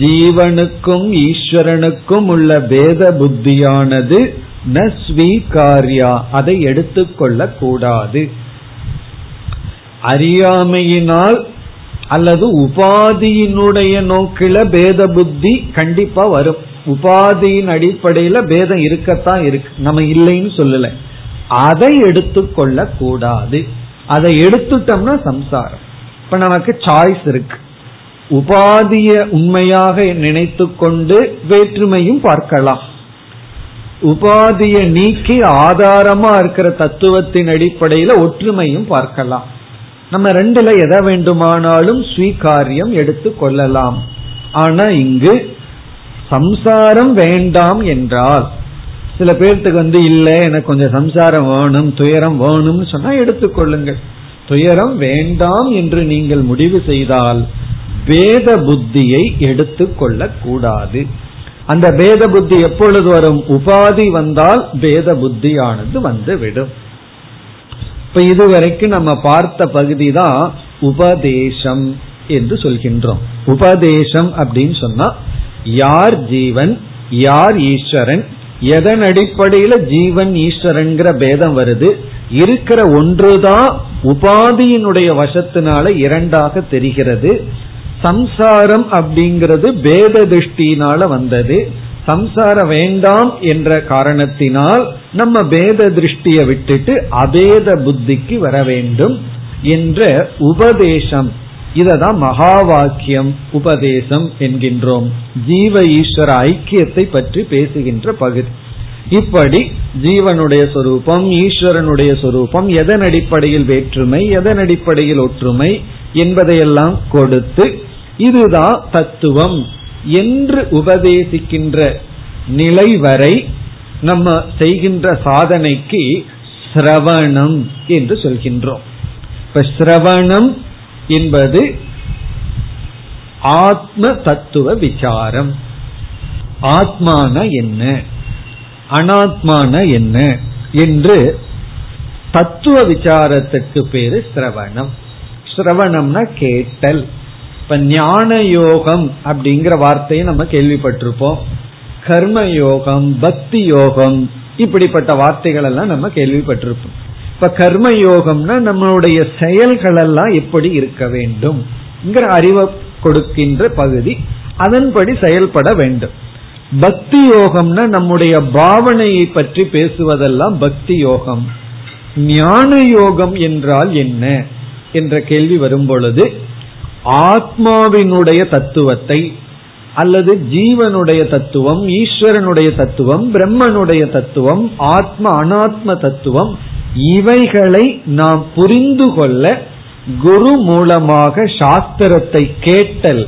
ஜீவனுக்கும் ஈஸ்வரனுக்கும் உள்ள பேத புத்தியானது ந ஸ்வீகார்யா அதை எடுத்துக்கொள்ள கூடாது அறியாமையினால் அல்லது உபாதியினுடைய நோக்கில பேத புத்தி கண்டிப்பா வரும். உபாதியின் அடிப்படையில பேதம் இருக்கத்தான் இருக்கு. நம்ம இல்லைன்னு சொல்லல. அதை எடுத்துக்கொள்ள கூடாது அதை எடுத்துட்டோம்னா சம்சாரம். இப்ப நமக்கு சாய்ஸ் இருக்கு. உபாதிய உண்மையாக நினைத்து கொண்டு வேற்றுமையும் பார்க்கலாம். உபாதிய நீக்கி ஆதாரமா இருக்கிற தத்துவத்தின் அடிப்படையில ஒற்றுமையும் பார்க்கலாம். நம்ம ரெண்டுல எதை வேண்டுமானாலும் ஸ்வீகாரியம் எடுத்து கொள்ளலாம். ஆனா இங்கு சம்சாரம் வேண்டாம் என்றால் சில பேர்த்துக்கு வந்து இல்லை எனக்கு கொஞ்சம் சம்சாரம் வேணும் துயரம் வேணும்னு சொன்னா எடுத்துக்கொள்ளுங்கள். துயரம் வேண்டாம் என்று நீங்கள் முடிவு செய்தால் பேத புத்தியை எடுத்துக்கொள்ள கூடாது. அந்த பேத புத்தி எப்பொழுது வரும்? உபாதி வந்தால் பேத புத்தியானது வந்து விடும் இப்ப இதுவரைக்கும் நம்ம பார்த்த பகுதி தான் உபதேசம் என்று சொல்கின்றோம். உபதேசம் அப்படின்னு சொன்னா யார் ஜீவன் யார் ஈஸ்வரன் எதன் அடிப்படையில ஜீவன் ஈஸ்வரன்கிற பேதம் வருது இருக்கிற ஒன்றுதான் உபாதியினுடைய வசத்தினால இரண்டாக தெரிகிறது. சம்சாரம் அப்படிங்கிறது பேத திருஷ்டினால வந்தது. சம்சாரம் வேண்டாம் என்ற காரணத்தினால் நம்ம பேத திருஷ்டியை விட்டுட்டு அபேத புத்திக்கு வர வேண்டும் என்ற உபதேசம் இததான் மகா வாக்கியம் உபதேசம் என்கின்றோம். ஜீவ ஈஸ்வர ஐக்கியத்தை பற்றி பேசுகின்ற பகுதி. இப்படி ஜீவனுடைய சொரூபம் ஈஸ்வரனுடைய சொரூபம் எதன் அடிப்படையில் வேற்றுமை எதன் அடிப்படையில் ஒற்றுமை என்பதையெல்லாம் கொடுத்து இதுதான் தத்துவம் என்று உபதேசிக்கின்ற நிலை வரை நம்ம செய்கின்ற சாதனைக்கு சிரவணம் என்று சொல்கின்றோம். இப்ப சிரவணம் என்பது ஆத்ம தத்துவ விசாரம். ஆத்மான என்ன? அனாத்மான என்ன? என்று தத்துவ விசாரத்துக்கு பேரு சிரவணம். சிரவணம்னா கேட்டல். இப்ப ஞான யோகம் அப்படிங்கிற வார்த்தையை நம்ம கேள்விப்பட்டிருப்போம். கர்ம யோகம் பக்தி யோகம் இப்படிப்பட்ட வார்த்தைகள் எல்லாம் நம்ம கேள்விப்பட்டிருப்போம். இப்ப கர்ம யோகம்னா நம்மளுடைய செயல்கள் எல்லாம் எப்படி இருக்க வேண்டும் அறிவை கொடுக்கின்ற பகுதி அதன்படி செயல்பட வேண்டும். பக்தி யோகம்னா நம்முடைய பாவனையை பற்றி பேசுவதெல்லாம் பக்தி யோகம். ஞான யோகம் என்றால் என்ன? என்ற கேள்வி வரும் பொழுது ஆத்மாவினுடைய தத்துவத்தை அல்லது ஜீவனுடைய தத்துவம் ஈஸ்வரனுடைய தத்துவம் பிரம்மனுடைய தத்துவம் ஆத்ம அனாத்ம தத்துவம் இவைகளை நாம் புரிந்து கொள்ள குரு மூலமாக சாஸ்திரத்தை கேட்டல்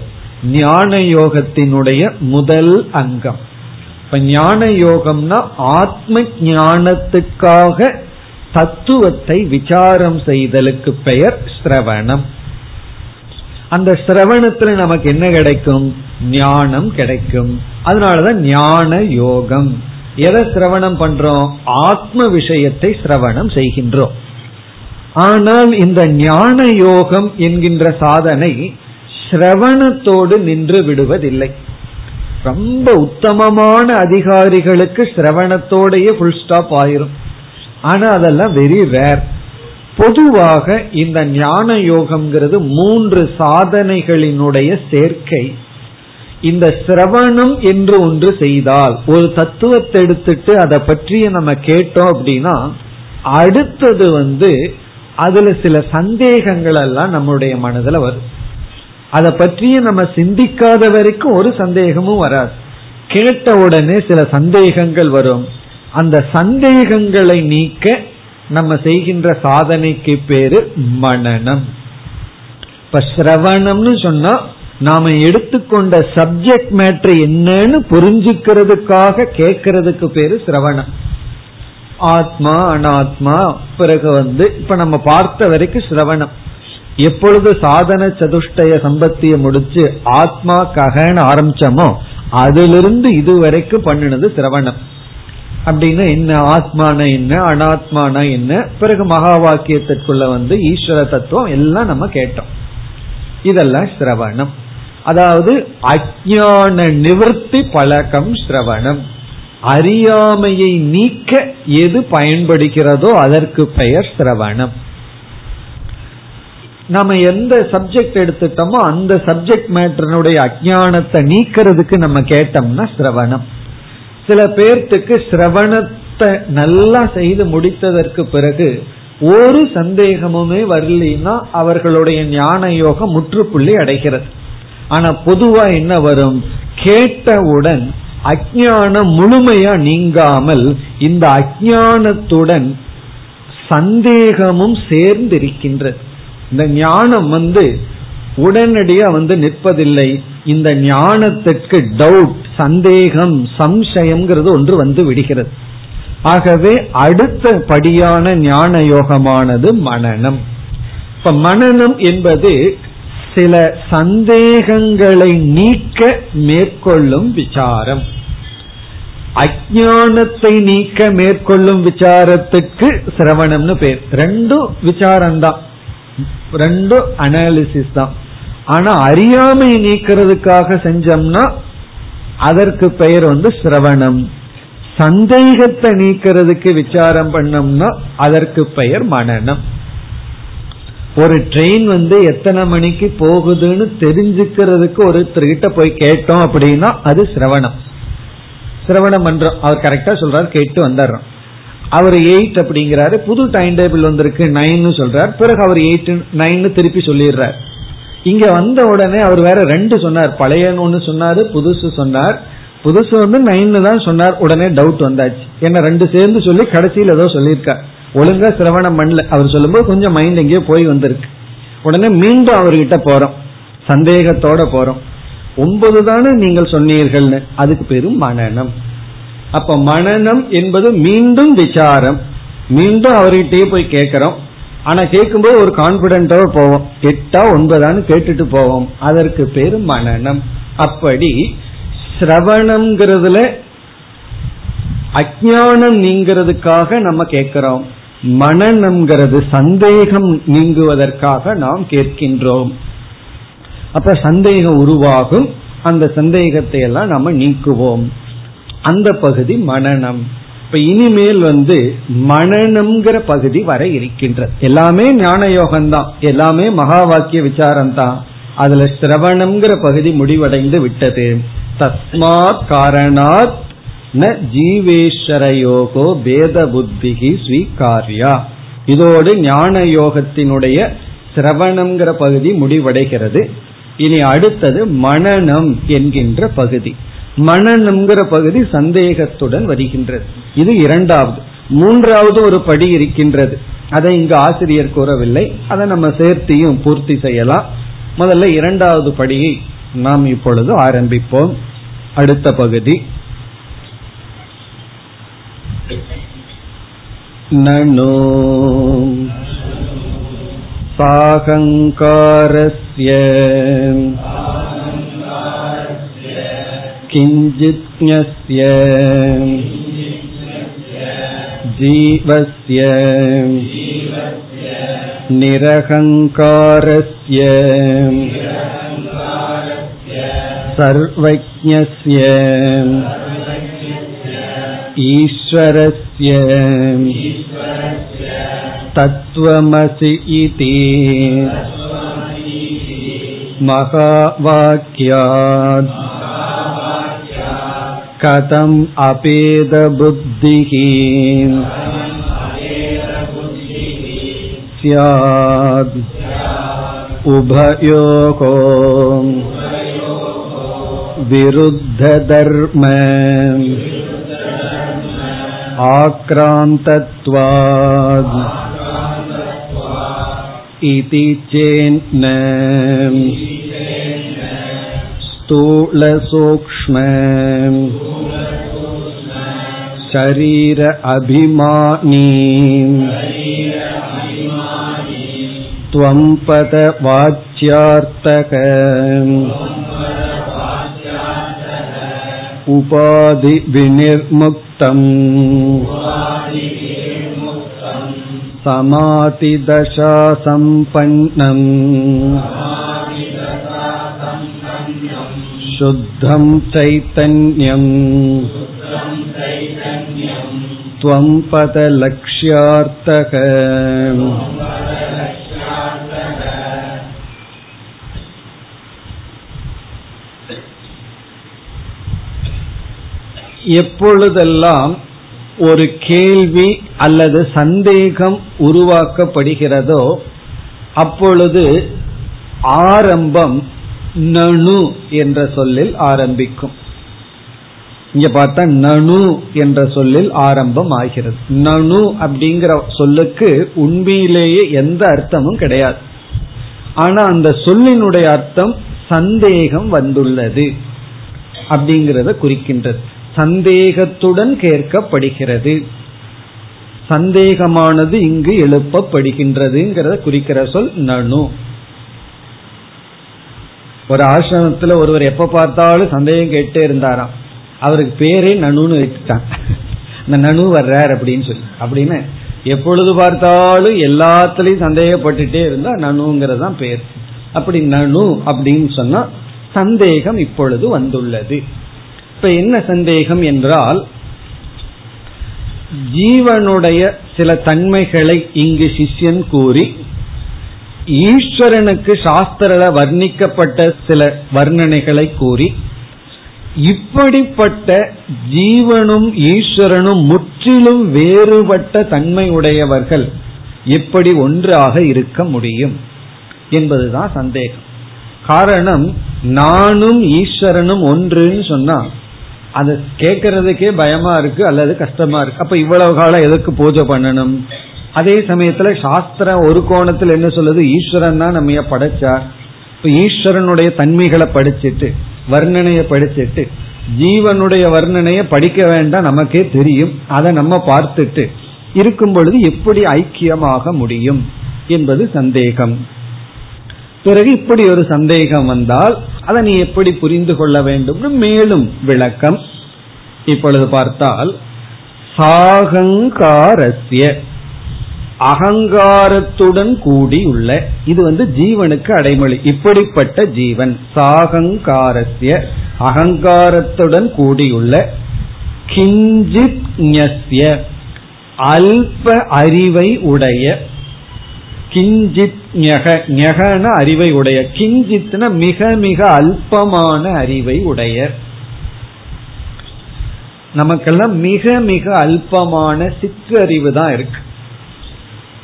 ஞான யோகத்தினுடைய முதல் அங்கம். இப்ப ஞான யோகம்னா ஆத்ம ஞானத்துக்காக தத்துவத்தை விசாரம் செய்தலுக்கு பெயர் சிரவணம் அந்த சிரவணத்துல நமக்கு என்ன கிடைக்கும்? ஞானம் கிடைக்கும். அதனாலதான் ஞான யோகம். எதை சிரவணம் பண்றோம்? ஆத்ம விஷயத்தை சிரவணம் செய்கின்றோம். ஆனால் இந்த ஞான யோகம் என்கின்ற சாதனை சிரவணத்தோடு நின்று விடுவதில்லை. ரொம்ப உத்தமமான அதிகாரிகளுக்கு சிரவணத்தோடையே ஃபுல் ஸ்டாப் ஆயிரும். ஆனா அதெல்லாம் வெரி ரேர் பொதுவாக இந்த ஞான யோகம்ங்கிறது மூன்று சாதனைகளினுடைய சேர்க்கை. இந்த சிரவணம் என்று ஒன்று செய்தால் ஒரு தத்துவத்தை எடுத்துட்டு அதை பற்றிய நம்ம கேட்டோம் அப்படின்னா அடுத்தது வந்து அதுல சில சந்தேகங்கள் எல்லாம் நம்முடைய மனதுல வரும். அதை பற்றிய நம்ம சிந்திக்காத வரைக்கும் ஒரு சந்தேகமும் வராது. கேட்ட உடனே சில சந்தேகங்கள் வரும். அந்த சந்தேகங்களை நீக்க நம்ம செய்கின்ற சாதனைக்கு பேரு மனநம். இப்ப சிரவணம்னு சொன்னா நாம எடுத்துக்கொண்ட சப்ஜெக்ட் மேட்ரு என்னன்னு புரிஞ்சுக்கிறதுக்காக கேட்கறதுக்கு பேரு சிரவணம். ஆத்மா அனாத்மா பிறகு வந்து இப்ப நம்ம பார்த்த வரைக்கும் சிரவணம். எப்பொழுது சாதன சதுஷ்டய சம்பத்திய முடிச்சு ஆத்மா ககன்னு ஆரம்பிச்சோமோ அதிலிருந்து இதுவரைக்கும் பண்ணினது சிரவணம். அப்படின்னா என்ன? ஆத்மான என்ன? அனாத்மான என்ன? பிறகு மகா வாக்கியத்திற்குள்ள வந்து ஈஸ்வர தத்துவம் எல்லாம் நம்ம கேட்டோம். இதெல்லாம் சிரவணம். அதாவது அஜான நிவர்த்தி பழக்கம் சிரவணம். அறியாமையை நீக்க எது பயன்படுகிறதோ அதற்கு பெயர் சிரவணம். நம்ம எந்த சப்ஜெக்ட் எடுத்துட்டோமோ அந்த சப்ஜெக்ட் மேட்டருடைய அஜானத்தை நீக்கிறதுக்கு நம்ம கேட்டோம்னா சிரவணம். சில பேர்த்துக்கு சிரவணத்தை நல்லா செய்து முடித்ததற்கு பிறகு ஒரு சந்தேகமுமே வரலின்னா அவர்களுடைய ஞான யோகம் முற்றுப்புள்ளி அடைகிறது. ஆனா பொதுவா என்ன வரும்? கேட்டவுடன் அஜானம் முழுமையா நீங்காமல் இந்த அஜானத்துடன் சந்தேகமும் சேர்ந்திருக்கின்றது. இந்த ஞானம் வந்து உடனடியா வந்து நிற்பதில்லை. இந்த ஞானத்திற்கு டவுட் சந்தேகம் சம்சயம்ங்கிறது ஒன்று வந்து விடுகிறது. ஆகவே அடுத்த படியான ஞான யோகமானது மனநம். இப்ப மனநம் என்பது சில சந்தேகங்களை நீக்க மேற்கொள்ளும் விசாரம். அஜானத்தை நீக்க மேற்கொள்ளும் விசாரத்துக்கு சிரவணம்னு பேர். ரெண்டும் விசாரம்தான். ரெண்டும் அனாலிசிஸ் தான். ஆனா அறியாமை நீக்கிறதுக்காக செஞ்சோம்னா அதற்கு பெயர் வந்து சிரவணம். சந்தேகத்தை நீக்கிறதுக்கு விசாரம் பண்ணோம்னா அதற்கு பெயர் மனநம். ஒரு ட்ரெயின் வந்து எத்தனை மணிக்கு போகுதுன்னு தெரிஞ்சுக்கிறதுக்கு ஒருத்தர்கிட்ட போய் கேட்டோம் அப்படின்னா அது சிரவணம். சிரவணம் பண்றோம். அவர் கரெக்டா சொல்றாரு கேட்டு வந்துடுறோம் அவர் எயிட் அப்படிங்கிறாரு. புது டைம் டேபிள் வந்திருக்கு நைன்னு சொல்றாரு. பிறகு அவர் எயிட் நைன்னு திருப்பி சொல்லிடுறார். இங்க வந்த உடனே அவர் வேற ரெண்டு சொன்னார். பழைய ஒன்னு சொன்னாரு புதுசு சொன்னார். புதுசு வந்து நைன்னு தான் சொன்னார். உடனே டவுட் வந்தாச்சு. என்ன ரெண்டு சேர்ந்து சொல்லி கடைசியில் ஏதோ சொல்லியிருக்கார். ஒழுங்கா சிரவணம் பண்ணல. அவர் சொல்லும்போது கொஞ்சம் மைண்ட் எங்கேயோ போய் வந்திருக்கு. உடனே மீண்டும் அவர்கிட்ட போறோம். சந்தேகத்தோட போறோம். ஒன்பது தானே நீங்கள் சொன்னீர்கள்னு. அதுக்கு பேரும் மனநம். அப்ப மனநம் என்பது மீண்டும் விசாரம். மீண்டும் அவர்கிட்டயே போய் கேட்கிறோம். ஆனா கேட்கும்போது ஒரு கான்பிடென்டோட போவோம். எட்டா ஒன்பதான்னு கேட்டுட்டு போவோம். அதற்கு பேரு மனநம். அப்படி சிரவணம்ங்கிறதுல அஜானம் நீங்கிறதுக்காக நம்ம கேட்கிறோம். மனநம்ங்கிறது சந்தேகம் நீங்குவதற்காக நாம் கேட்கின்றோம். அப்ப சந்தேகம் உருவாகும். அந்த சந்தேகத்தை எல்லாம் நம்ம நீக்குவோம். அந்த பகுதி மனநம். இப்ப இனிமேல் வந்து மனநம்ங்கிற பகுதி வர இருக்கின்றது. எல்லாமே ஞான யோகம்தான் எல்லாமே மகா வாக்கிய விசாரம் தான் அதுல சிரவணம்ங்கிற பகுதி முடிவடைந்து விட்டது. தஸ்மாத் காரணாத் ந ஜீவேஸ்வரயோகோ பேத புத்திகி ஸ்வீகாரியா இதோடு ஞான யோகத்தினுடைய சிரவணம்ங்கிற பகுதி முடிவடைகிறது இனி அடுத்தது மனநம் என்கின்ற பகுதி மனநம்ங்கிற பகுதி சந்தேகத்துடன் வருகின்றது இது இரண்டாவது. மூன்றாவது ஒரு படி இருக்கின்றது அதை இங்கு ஆசிரியர் கூறவில்லை அதை நம்ம சேர்த்தியும் பூர்த்தி செய்யலாம் முதல்ல இரண்டாவது படியை நாம் இப்பொழுது ஆரம்பிப்போம் அடுத்த பகுதி ननु साहङ्कारस्य किञ्चिज्ञस्य जीवस्य निरहङ्कारस्य सर्वज्ञस्य ईश्वरस्य तत्त्वमसि इति महावाक्यात् कथम् अपेदबुद्धिः स्यात् उभयोः विरुद्धधर्म आक्रान्तत्वाद् इति चेन्न स्थूलसूक्ष्म शरीर अभिमानी त्वं पदवाच्यार्तक उपाधिविनिर्मुक्तम् समातिदशासम्पन्नम् शुद्धं चैतन्यम् त्वं पदलक्ष्यार्थक எப்பொழுதெல்லாம் ஒரு கேள்வி அல்லது சந்தேகம் உருவாக்கப்படுகிறதோ அப்பொழுது ஆரம்பம் நனு என்ற சொல்லில் ஆரம்பிக்கும். இங்க பார்த்தா நனு என்ற சொல்லில் ஆரம்பம் ஆகிறது. நனு அப்படிங்கிற சொல்லுக்கு உண்மையிலேயே எந்த அர்த்தமும் கிடையாது. ஆனா அந்த சொல்லினுடைய அர்த்தம் சந்தேகம் வந்துள்ளது அப்படிங்கிறத குறிக்கின்றது. சந்தேகத்துடன் கேட்கப்படுகிறது. சந்தேகமானது இங்கு எழுப்பப்படுகின்றதுங்கிறத குறிக்கிற சொல் நனு. ஒரு ஆசிரமத்துல ஒருவர் எப்ப பார்த்தாலும் சந்தேகம் கேட்டே இருந்தாராம். அவருக்கு பேரே நனுன்னு வச்சுட்டான் இந்த நனு வர்றார் அப்படின்னு சொல்லி. அப்படின்னு எப்பொழுது பார்த்தாலும் எல்லாத்துலயும் சந்தேகப்பட்டுட்டே இருந்தா நனுங்கிறது தான் பேர். அப்படி நனு அப்படின்னு சொன்னா சந்தேகம் இப்பொழுது வந்துள்ளது. இப்ப என்ன சந்தேகம் என்றால் ஜீவனுடைய சில தன்மைகளை இங்கு சிஷ்யன் கூறி ஈஸ்வரனுக்கு சாஸ்திர வர்ணிக்கப்பட்ட சில வர்ணனைகளை கூறி இப்படிப்பட்ட ஜீவனும் ஈஸ்வரனும் முற்றிலும் வேறுபட்ட தன்மையுடையவர்கள் எப்படி ஒன்றாக இருக்க முடியும் என்பதுதான் சந்தேகம். காரணம் நானும் ஈஸ்வரனும் ஒன்றுன்னு சொன்னா அது கேட்கறதுக்கே பயமா இருக்கு அல்லது கஷ்டமா இருக்கு. அப்ப இவ்வளவு காலம் எதுக்கு பூஜை பண்ணணும்? அதே சமயத்துல சாஸ்திரம் ஒரு கோணத்துல என்ன சொல்லுது? ஈஸ்வரன் தான் நம்ம படைச்சார் இப்ப ஈஸ்வரனுடைய தன்மைகளை படிச்சுட்டு வர்ணனைய படிச்சுட்டு ஜீவனுடைய வர்ணனைய படிக்க வேண்டாம் நமக்கே தெரியும். அதை நம்ம பார்த்துட்டு இருக்கும் பொழுது எப்படி ஐக்கியமாக முடியும் என்பது சந்தேகம். பிறகு இப்படி ஒரு சந்தேகம் வந்தால் அதை நீ எப்படி புரிந்து கொள்ள வேண்டும் மேலும் விளக்கம். இப்பொழுது பார்த்தால் சாகங்காரஸ்ய அகங்காரத்துடன் கூடி உள்ள இது வந்து ஜீவனுக்கு அடைமொழி இப்படிப்பட்ட ஜீவன் சாகங்காரஸ்ய அகங்காரத்துடன் கூடியுள்ள கிஞ்சித் அல்ப அறிவை உடைய கிஞ்சித் ஞகன அறிவை உடைய கிஞ்சித்ன மிக மிக அல்பமான அறிவை உடைய. நமக்கெல்லாம் மிக மிக அல்பமான சிற்றறிவு தான் இருக்கு.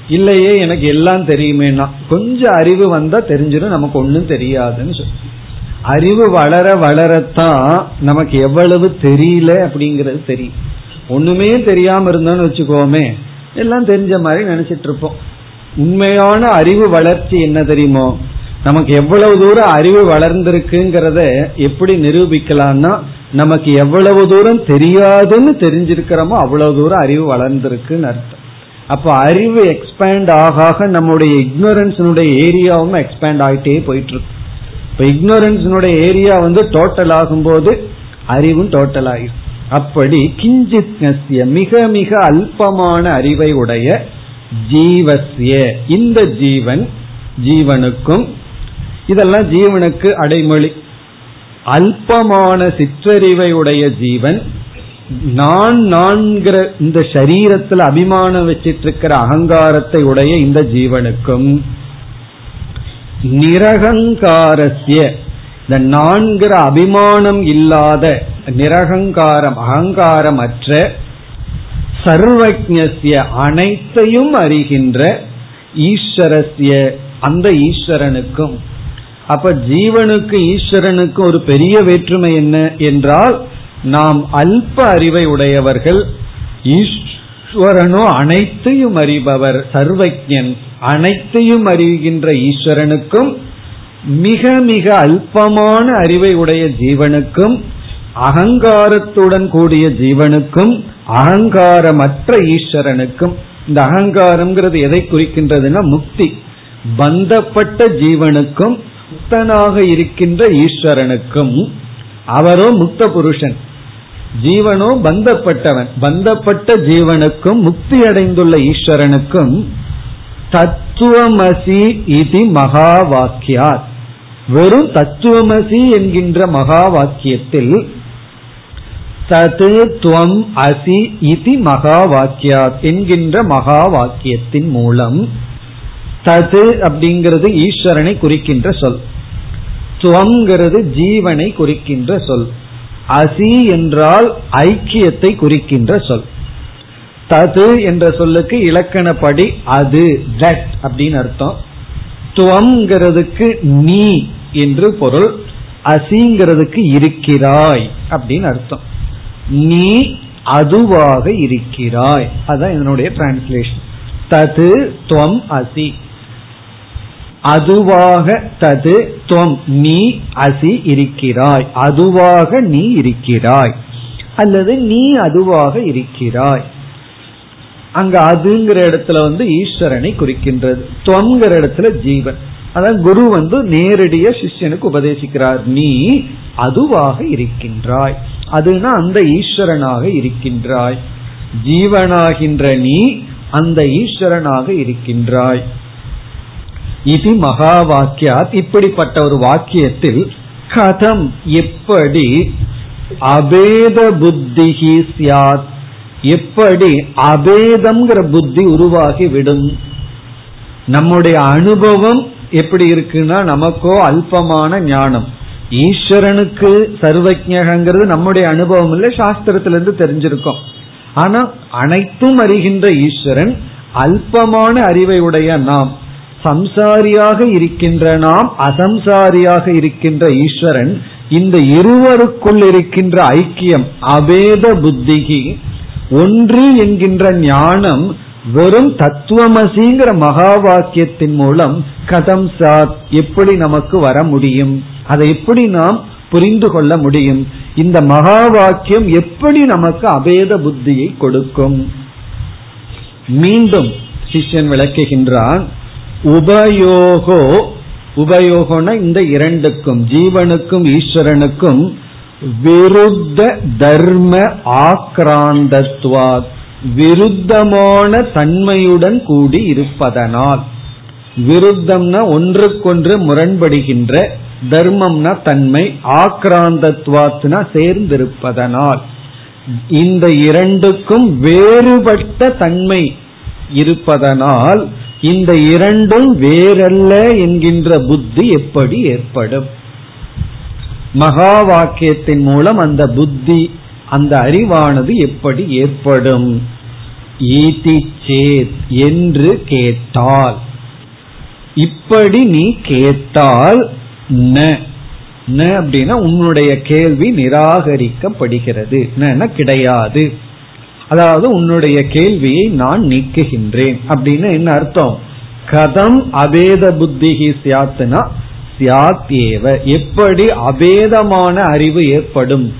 இல்லையே எனக்கு எல்லாம் தெரியுமேனா கொஞ்சம் அறிவு வந்தா தெரிஞ்சிடும் நமக்கு ஒன்னும் தெரியாதுன்னு சொல்லி அறிவு வளர வளரத்தான் நமக்கு எவ்வளவு தெரியல அப்படிங்கறது தெரியும். ஒண்ணுமே தெரியாம இருந்தோம்னு வச்சுக்கோமே எல்லாம் தெரிஞ்ச மாதிரி நினைச்சிட்டு இருப்போம். உண்மையான அறிவு வளர்ச்சி என்ன தெரியுமோ? நமக்கு எவ்வளவு தூரம் அறிவு வளர்ந்திருக்குங்கிறத எப்படி நிரூபிக்கலாம்னா நமக்கு எவ்வளவு தூரம் தெரியாதுன்னு தெரிஞ்சிருக்கிறோமோ அவ்வளவு தூரம் அறிவு வளர்ந்திருக்குன்னு அர்த்தம். அப்போ அறிவு எக்ஸ்பேண்ட் ஆக ஆக நம்முடைய இக்னோரன்ஸினுடைய ஏரியாவும் எக்ஸ்பேண்ட் ஆகிட்டே போயிட்டு இருக்கு இப்போ இக்னோரன்ஸினுடைய ஏரியா வந்து டோட்டல் ஆகும்போது அறிவும் டோட்டல் ஆகிடும் அப்படி கிஞ்சித் மிக மிக அல்பமான அறிவை உடைய ஜீவசிய இந்த ஜீவன் ஜீவனுக்கும் இதெல்லாம் ஜீவனுக்கு அடைமொழி. அல்பமான சிற்றறிவை உடைய ஜீவன் நான் நான்கிற இந்த சரீரத்தில் அபிமானம் வச்சிட்டு இருக்கிற அகங்காரத்தை உடைய இந்த ஜீவனுக்கும். நிரகங்காரஸ்ய. இந்த நான்கிற அபிமானம் இல்லாத நிரகங்காரம் அகங்காரமற்ற சர்வஜசிய அனைத்தையும் அறிகின்ற ஈஸ்வரஸ்ய அந்த ஈஸ்வரனுக்கும். அப்ப ஜீவனுக்கு ஈஸ்வரனுக்கு ஒரு பெரிய வேற்றுமை என்ன என்றால் நாம் அல்ப அறிவை உடையவர்கள் ஈஸ்வரனோ அனைத்தையும் அறிபவர் சர்வஜன் அனைத்தையும் அறிகின்ற ஈஸ்வரனுக்கும் மிக மிக அல்பமான அறிவை உடைய ஜீவனுக்கும் அகங்காரத்துடன் கூடிய ஜீவனுக்கும் அகங்காரமற்ற ஈஸ்வரனுக்கும் இந்த அகங்காரம்ங்கிறது எதை குறிக்கின்றதுன்னா முக்தி. பந்தப்பட்ட ஜீவனுக்கும் முக்தனாக இருக்கின்ற ஈஸ்வரனுக்கும் அவரோ முக்த புருஷன் ஜீவனோ பந்தப்பட்டவன். பந்தப்பட்ட ஜீவனுக்கும் முக்தி அடைந்துள்ள ஈஸ்வரனுக்கும் தத்துவமசி இது மகா வாக்கியார் வெறும் தத்துவமசி என்கின்ற மகா வாக்கியத்தில் தது துவம் அசி இது மகா வாக்கியா என்கின்ற மகா வாக்கியத்தின் மூலம் தது அப்படிங்கிறது ஈஸ்வரனை குறிக்கின்ற சொல். துவங்கிறது ஜீவனை குறிக்கின்ற சொல். அசி என்றால் ஐக்கியத்தை குறிக்கின்ற சொல். தது என்ற சொல்லுக்கு இலக்கணப்படி அது தட் அப்படின்னு அர்த்தம். துவங்கிறதுக்கு நீ என்று பொருள். அசிங்கிறதுக்கு இருக்கிறாய் அப்படின்னு அர்த்தம். நீ அதுவாக இருக்கிறாய். அதான் இதனுடைய டிரான்ஸ்லேஷன் தது துவம் அசி. அதுவாக தது துவம் நீ அசி இருக்கிறாய். அதுவாக நீ இருக்கிறாய். அல்லது நீ அதுவாக இருக்கிறாய். அங்க அதுங்கிற இடத்துல வந்து ஈஸ்வரனை குறிக்கின்றது. துவங்கிற இடத்துல ஜீவன். அதான் குரு வந்து நேரடிய சிஷ்யனுக்கு உபதேசிக்கிறார். நீ அதுவாக இருக்கின்றாய். அதுனா அந்த ஈஸ்வரனாக இருக்கின்றாய். ஜீவனாகின்ற நீ அந்த ஈஸ்வரனாக இருக்கின்றாய். இது மகா வாக்கியாத் இப்படிப்பட்ட ஒரு வாக்கியத்தில் கதம் எப்படி அபேத புத்திகி சியாத் எப்படி அபேதம்ங்கிற புத்தி உருவாகி விடும்? நம்முடைய அனுபவம் எப்படி இருக்குன்னா நமக்கோ அல்பமான ஞானம். ஈஸ்வரனுக்கு சர்வஜகங்கிறது நம்முடைய அனுபவம் இல்லை சாஸ்திரத்திலிருந்து தெரிஞ்சிருக்கோம். ஆனா அனைத்தும் அறிகின்ற ஈஸ்வரன் அல்பமான அறிவை உடைய நாம் சம்சாரியாக இருக்கின்ற நாம் அசம்சாரியாக இருக்கின்ற ஈஸ்வரன் இந்த இருவருக்குள் இருக்கின்ற ஐக்கியம் அபேத புத்திகி ஒன்று என்கின்ற ஞானம் வெறும் தத்துவமசிங்கிற மகா வாக்கியத்தின் மூலம் கதம் சாத் எப்படி நமக்கு வர முடியும்? அதை எப்படி நாம் புரிந்து கொள்ள முடியும்? இந்த மகா வாக்கியம் எப்படி நமக்கு அபேத புத்தியை கொடுக்கும்? மீண்டும் சிஷ்யன் விளக்குகின்றான் உபயோகோ உபயோகம்னா இந்த இரண்டுக்கும் ஜீவனுக்கும் ஈஸ்வரனுக்கும் விருத்த தர்ம ஆக்ராந்தத்வாத் விருத்தமான தன்மையுடன் கூடி இருப்பதனால். விருத்தம்னா ஒன்றுக்கொன்று முரண்படுகின்ற தர்மம்னா தன்மை ஆக்ராந்தத்வாத்னா சேர்ந்திருப்பதனால். இந்த இரண்டுக்கும் வேறுபட்ட தன்மை இருப்பதனால் இந்த இரண்டும் வேறல்ல என்கின்ற புத்தி எப்படி ஏற்படும்? மகா வாக்கியத்தின் மூலம் அந்த புத்தி அந்த அறிவானது எப்படி ஏற்படும்? ஈதி சேத் என்று கேட்டால். இப்படி நீ கேட்டால் ந. ந அப்படின்னா உன்னுடைய கேள்வி நிராகரிக்கப்படுகிறது. ந கிடையாது. அதாவது உன்னுடைய கேள்வியை நான் நீக்குகின்றேன் அப்படின்னு என்ன அர்த்தம்? கதம் அபேத புத்திகி சியாத்துனா சியாத் ஏவ. எப்படி அபேதமான அறிவு ஏற்படும்?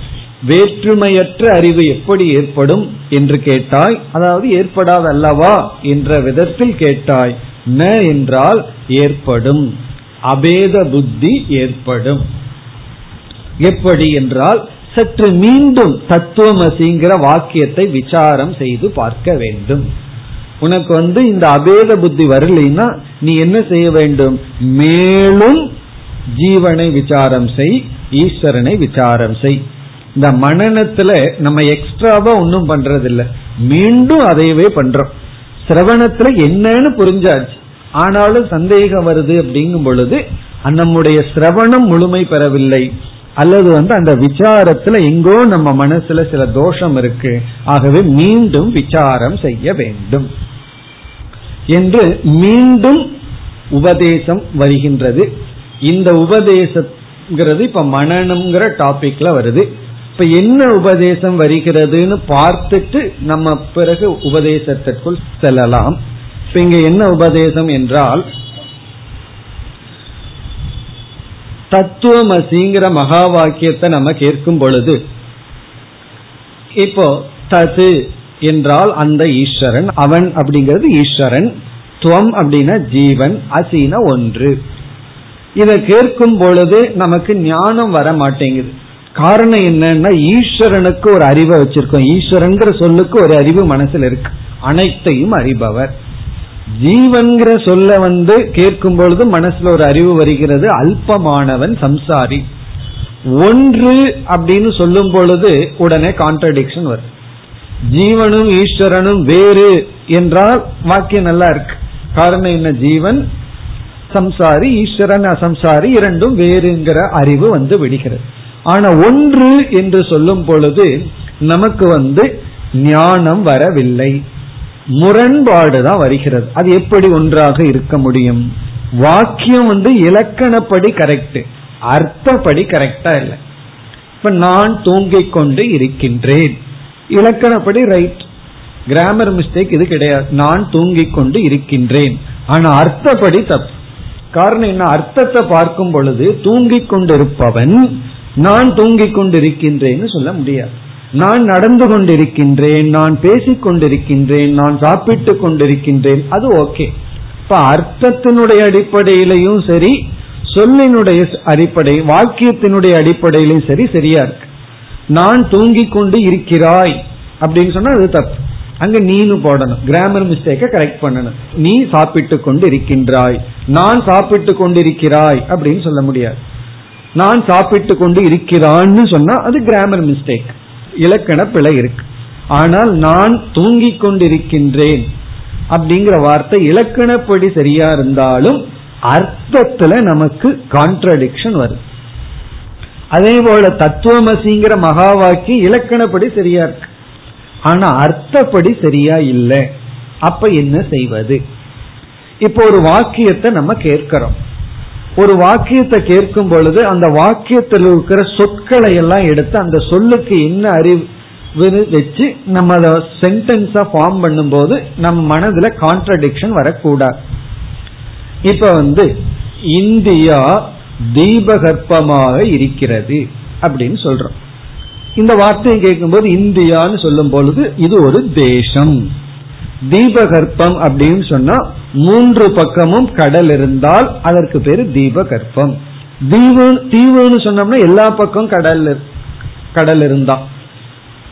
வேற்றுமையற்ற அறிவு எப்படி ஏற்படும் என்று கேட்டாய்? அதாவது ஏற்படாதல்லவா என்ற விதத்தில் கேட்டாய். ந என்றால் ஏற்படும். அபேத புத்தி ஏற்படும். எப்படி என்றால் சற்று மீண்டும் தத்துவமசிங்கிற வாக்கியத்தை விசாரம் செய்து பார்க்க வேண்டும். உனக்கு வந்து இந்த அபேத புத்தி வரலைன்னா நீ என்ன செய்ய வேண்டும்? மேலும் ஜீவனை விசாரம் செய் ஈஸ்வரனை விசாரம் செய். இந்த மனநத்துல நம்ம எக்ஸ்ட்ராவா ஒன்றும் பண்றதில்ல. மீண்டும் அதையவே பண்றோம். சிரவணத்துல என்னன்னு புரிஞ்சாச்சு. ஆனாலும் சந்தேகம் வருது அப்படிங்கும் பொழுது நம்முடைய சிரவணம் முழுமை பெறவில்லை. அல்லது வந்து அந்த விசாரத்துல எங்கோ நம்ம மனசுல சில தோஷம் இருக்கு. ஆகவே மீண்டும் விசாரம் செய்ய வேண்டும். என்று மீண்டும் உபதேசம் வருகின்றது. இந்த உபதேசங்கிறது இப்ப மனநம்ங்கிற டாபிக்ல வருது. இப்ப என்ன உபதேசம் வருகிறதுன்னு பார்த்துட்டு நம்ம பிறகு உபதேசத்திற்குள் செல்லலாம். இப்ப இங்க என்ன உபதேசம் என்றால் தத்துவமசிங்கிற மகா வாக்கியத்தை நம்ம கேட்கும் பொழுது இப்போ தது என்றால் அந்த ஈஸ்வரன் அவன் அப்படிங்கிறது ஈஸ்வரன் துவம் அப்படின்னா ஜீவன் அசீன ஒன்று. இதை கேட்கும் பொழுது நமக்கு ஞானம் வர மாட்டேங்குது காரணம் என்னன்னா ஈஸ்வரனுக்கு ஒரு அறிவை வச்சிருக்கோம். ஈஸ்வரன்கிற சொல்லுக்கு ஒரு அறிவு மனசுல இருக்கு. அனைத்தையும் அறிபவர். ஜீவன்கிற சொல்ல வந்து கேட்கும் பொழுது மனசுல ஒரு அறிவு வருகிறது. அல்பமானவன் சம்சாரி. ஒன்று அப்படின்னு சொல்லும் பொழுது உடனே கான்ட்ரடிக்ஷன் வரும். ஜீவனும் ஈஸ்வரனும் வேறு என்றால் வாக்கியம் நல்லா இருக்கு. காரணம் என்ன? ஜீவன் சம்சாரி ஈஸ்வரன் அசம்சாரி இரண்டும் வேறுங்கிற அறிவு வந்து விடுகிறது. ஆனா ஒன்று என்று சொல்லும் பொழுது நமக்கு வந்து ஞானம் வரவில்லை. முரண்பாடு தான் வருகிறது. அது எப்படி ஒன்றாக இருக்க முடியும்? வாக்கியம் வந்து இலக்கணப்படி கரெக்ட் அர்த்தப்படி கரெக்டா இல்லை. இப்ப நான் தூங்கிக் கொண்டு இருக்கின்றேன். இலக்கணப்படி ரைட் கிராமர் மிஸ்டேக் இது கிடையாது. நான் தூங்கிக் கொண்டு இருக்கின்றேன். ஆனா அர்த்தப்படி தப்பு. காரணம் என்ன? அர்த்தத்தை பார்க்கும் பொழுது தூங்கிக் கொண்டிருப்பவன் நான் தூங்கிக் கொண்டிருக்கின்றேன்னு சொல்ல முடியாது. நான் நடந்து கொண்டிருக்கின்றேன் நான் பேசிக் கொண்டிருக்கின்றேன் நான் சாப்பிட்டு கொண்டிருக்கின்றேன் அது ஓகே. இப்ப அர்த்தத்தினுடைய அடிப்படையிலையும் சரி சொல்லினுடைய அடிப்படை வாக்கியத்தினுடைய அடிப்படையிலும் சரி சரியா இருக்கு. நான் தூங்கிக் கொண்டு இருக்கிறாய் அப்படின்னு சொன்னா அது தப்பு. அங்க நீனு போடணும். கிராமர் மிஸ்டேக்க கரெக்ட் பண்ணணும். நீ சாப்பிட்டு கொண்டு இருக்கின்றாய் நான் சாப்பிட்டு கொண்டிருக்கிறாய் அப்படின்னு சொல்ல முடியாது. நான் சாப்பிட்டு கொண்டு இருக்கிறான்னு சொன்னா அது கிராமர் மிஸ்டேக் இலக்கண பிழை இருக்கு. ஆனால் நான் தூங்கிக் கொண்டிருக்கின்றேன் அப்படிங்கிற வார்த்தை இலக்கணப்படி சரியா இருந்தாலும் அர்த்தத்துல நமக்கு கான்ட்ரடிக்ஷன் வரும். அதே போல தத்துவமசிங்கிற மகா வாக்கியம் இலக்கணப்படி சரியா இருக்கு. ஆனா அர்த்தப்படி சரியா இல்லை. அப்ப என்ன செய்வது? இப்போ ஒரு வாக்கியத்தை நம்ம கேட்கிறோம். ஒரு வாக்கியத்தை கேட்கும் பொழுது அந்த வாக்கியத்தில் இருக்கிற சொற்களை எல்லாம் எடுத்து அந்த சொல்லுக்கு என்ன அறிவு வச்சு நம்ம அதை சென்டென்ஸா ஃபார்ம் பண்ணும்போது நம் மனதுல கான்ட்ரடிக்ஷன் வரக்கூடாது. இப்ப வந்து இந்தியா தீபகற்பமாக இருக்கிறது அப்படின்னு சொல்றோம். இந்த வார்த்தையை கேட்கும்போது இந்தியான்னு சொல்லும் பொழுது இது ஒரு தேசம். தீபகற்பம் அப்படின்னு சொன்னா மூன்று பக்கமும் கடல் இருந்தால் அதற்கு பேரு தீபகற்பம். தீவு தீவுன்னு சொன்னோம்னா எல்லா பக்கம் கடல் கடல் இருந்தா.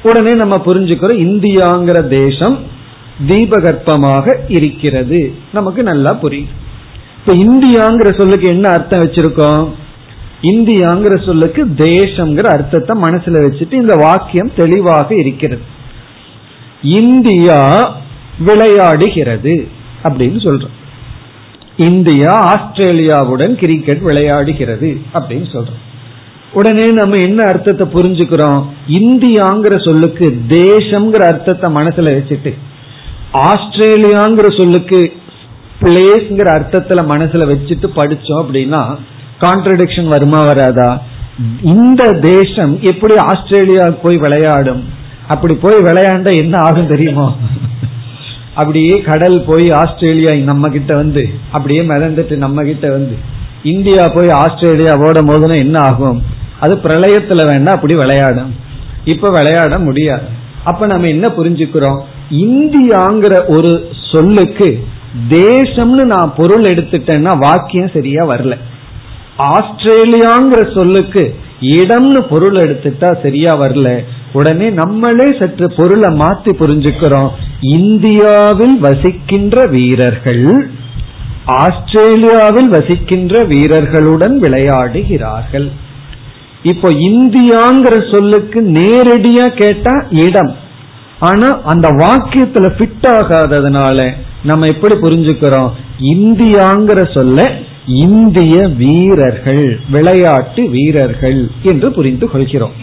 உடனே நம்ம புரிஞ்சுக்கிறோம் இந்தியாங்கிற தேசம் தீபகற்பமாக இருக்கிறது. நமக்கு நல்லா புரியும். இப்ப இந்தியாங்கிற சொல்லுக்கு என்ன அர்த்தம் வச்சிருக்கோம்? இந்தியாங்கிற சொல்லுக்கு தேசம்ங்கிற அர்த்தத்தை மனசுல வச்சுட்டு இந்த வாக்கியம் தெளிவாக இருக்கிறது. இந்தியா விளையாடுகிறது. அப்படின்னு சொல்றோம். இந்தியா ஆஸ்திரேலியாவுடன் கிரிக்கெட் விளையாடுகிறது அப்படின்னு சொல்றோம். உடனே நம்ம என்ன அர்த்தத்தை புரிஞ்சுக்கிறோம்? இந்தியாங்கிற சொல்லுக்கு தேசம்ங்கிற அர்த்தத்தை மனசுல வச்சுட்டு ஆஸ்திரேலியாங்கிற சொல்லுக்கு பிளேஸ்ங்கிற அர்த்தத்துல மனசுல வச்சுட்டு படிச்சோம் அப்படின்னா கான்ட்ரடிக்ஷன் வருமா வராதா? இந்த தேசம் எப்படி ஆஸ்திரேலியா போய் விளையாடும்? அப்படி போய் விளையாண்ட என்ன ஆகும் தெரியுமோ? அப்படியே கடல் போய் ஆஸ்திரேலியா நம்ம கிட்ட வந்து அப்படியே மிதந்துட்டு நம்ம கிட்ட வந்து. இந்தியா போய் ஆஸ்திரேலியா ஓடும் போதுனா என்ன ஆகும்? அது பிரளயத்துல வேண்டாம் அப்படி விளையாடும். இப்ப விளையாட முடியாது. அப்ப நம்ம என்ன புரிஞ்சுக்கிறோம்? இந்தியாங்கிற ஒரு சொல்லுக்கு தேசம்னு நான் பொருள் எடுத்துட்டேன்னா வாக்கியம் சரியா வரல. ஆஸ்திரேலியாங்கிற சொல்லுக்கு இடம்னு பொருள் எடுத்துட்டா சரியா வரல. உடனே நம்மளே சற்று பொருளை மாத்தி புரிஞ்சுக்கிறோம். இந்தியாவில் வசிக்கின்ற வீரர்கள் ஆஸ்திரேலியாவில் வசிக்கின்ற வீரர்களுடன் விளையாடுகிறார்கள். இப்போ இந்தியாங்கிற சொல்லுக்கு நேரடியா கேட்டா இடம். ஆனா அந்த வாக்கியத்துல ஃபிட் ஆகாததுனால நம்ம எப்படி புரிஞ்சுக்கிறோம்? இந்தியாங்கிற சொல்ல இந்திய வீரர்கள் விளையாட்டு வீரர்கள் என்று புரிந்து கொள்கிறோம்.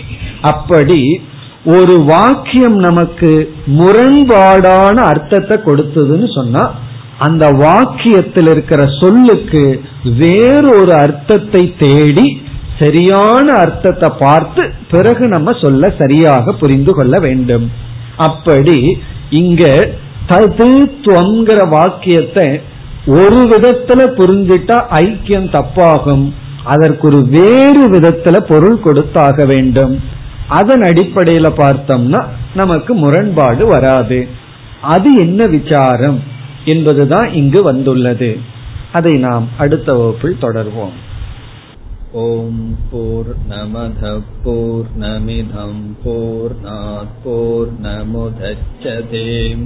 அப்படி ஒரு வாக்கியம் நமக்கு முரண்பாடான அர்த்தத்தை கொடுத்ததுன்னு சொன்னா அந்த வாக்கியத்தில் இருக்கிற சொல்லுக்கு வேறொரு அர்த்தத்தை தேடி சரியான அர்த்தத்தை பார்த்து பிறகு நம்ம சொல்ல சரியாக புரிந்து கொள்ள வேண்டும். அப்படி இங்க ததுத்துவங்கிற வாக்கியத்தை ஒரு விதத்துல புரிஞ்சிட்டா ஐக்கியம் தப்பாகும். அதற்கு ஒரு வேறு விதத்துல பொருள் கொடுத்தாக வேண்டும். அதன் அடிப்படையில பார்த்தோம்னா நமக்கு முரண்பாடு வராது. அது என்ன விசாரம் என்பதுதான் இங்கு வந்துள்ளது. அதை நாம் அடுத்த வகுப்பில் தொடர்வோம். ஓம் போர் நமத போர் நமிதம் போர் போர் நமுதச்சதேம்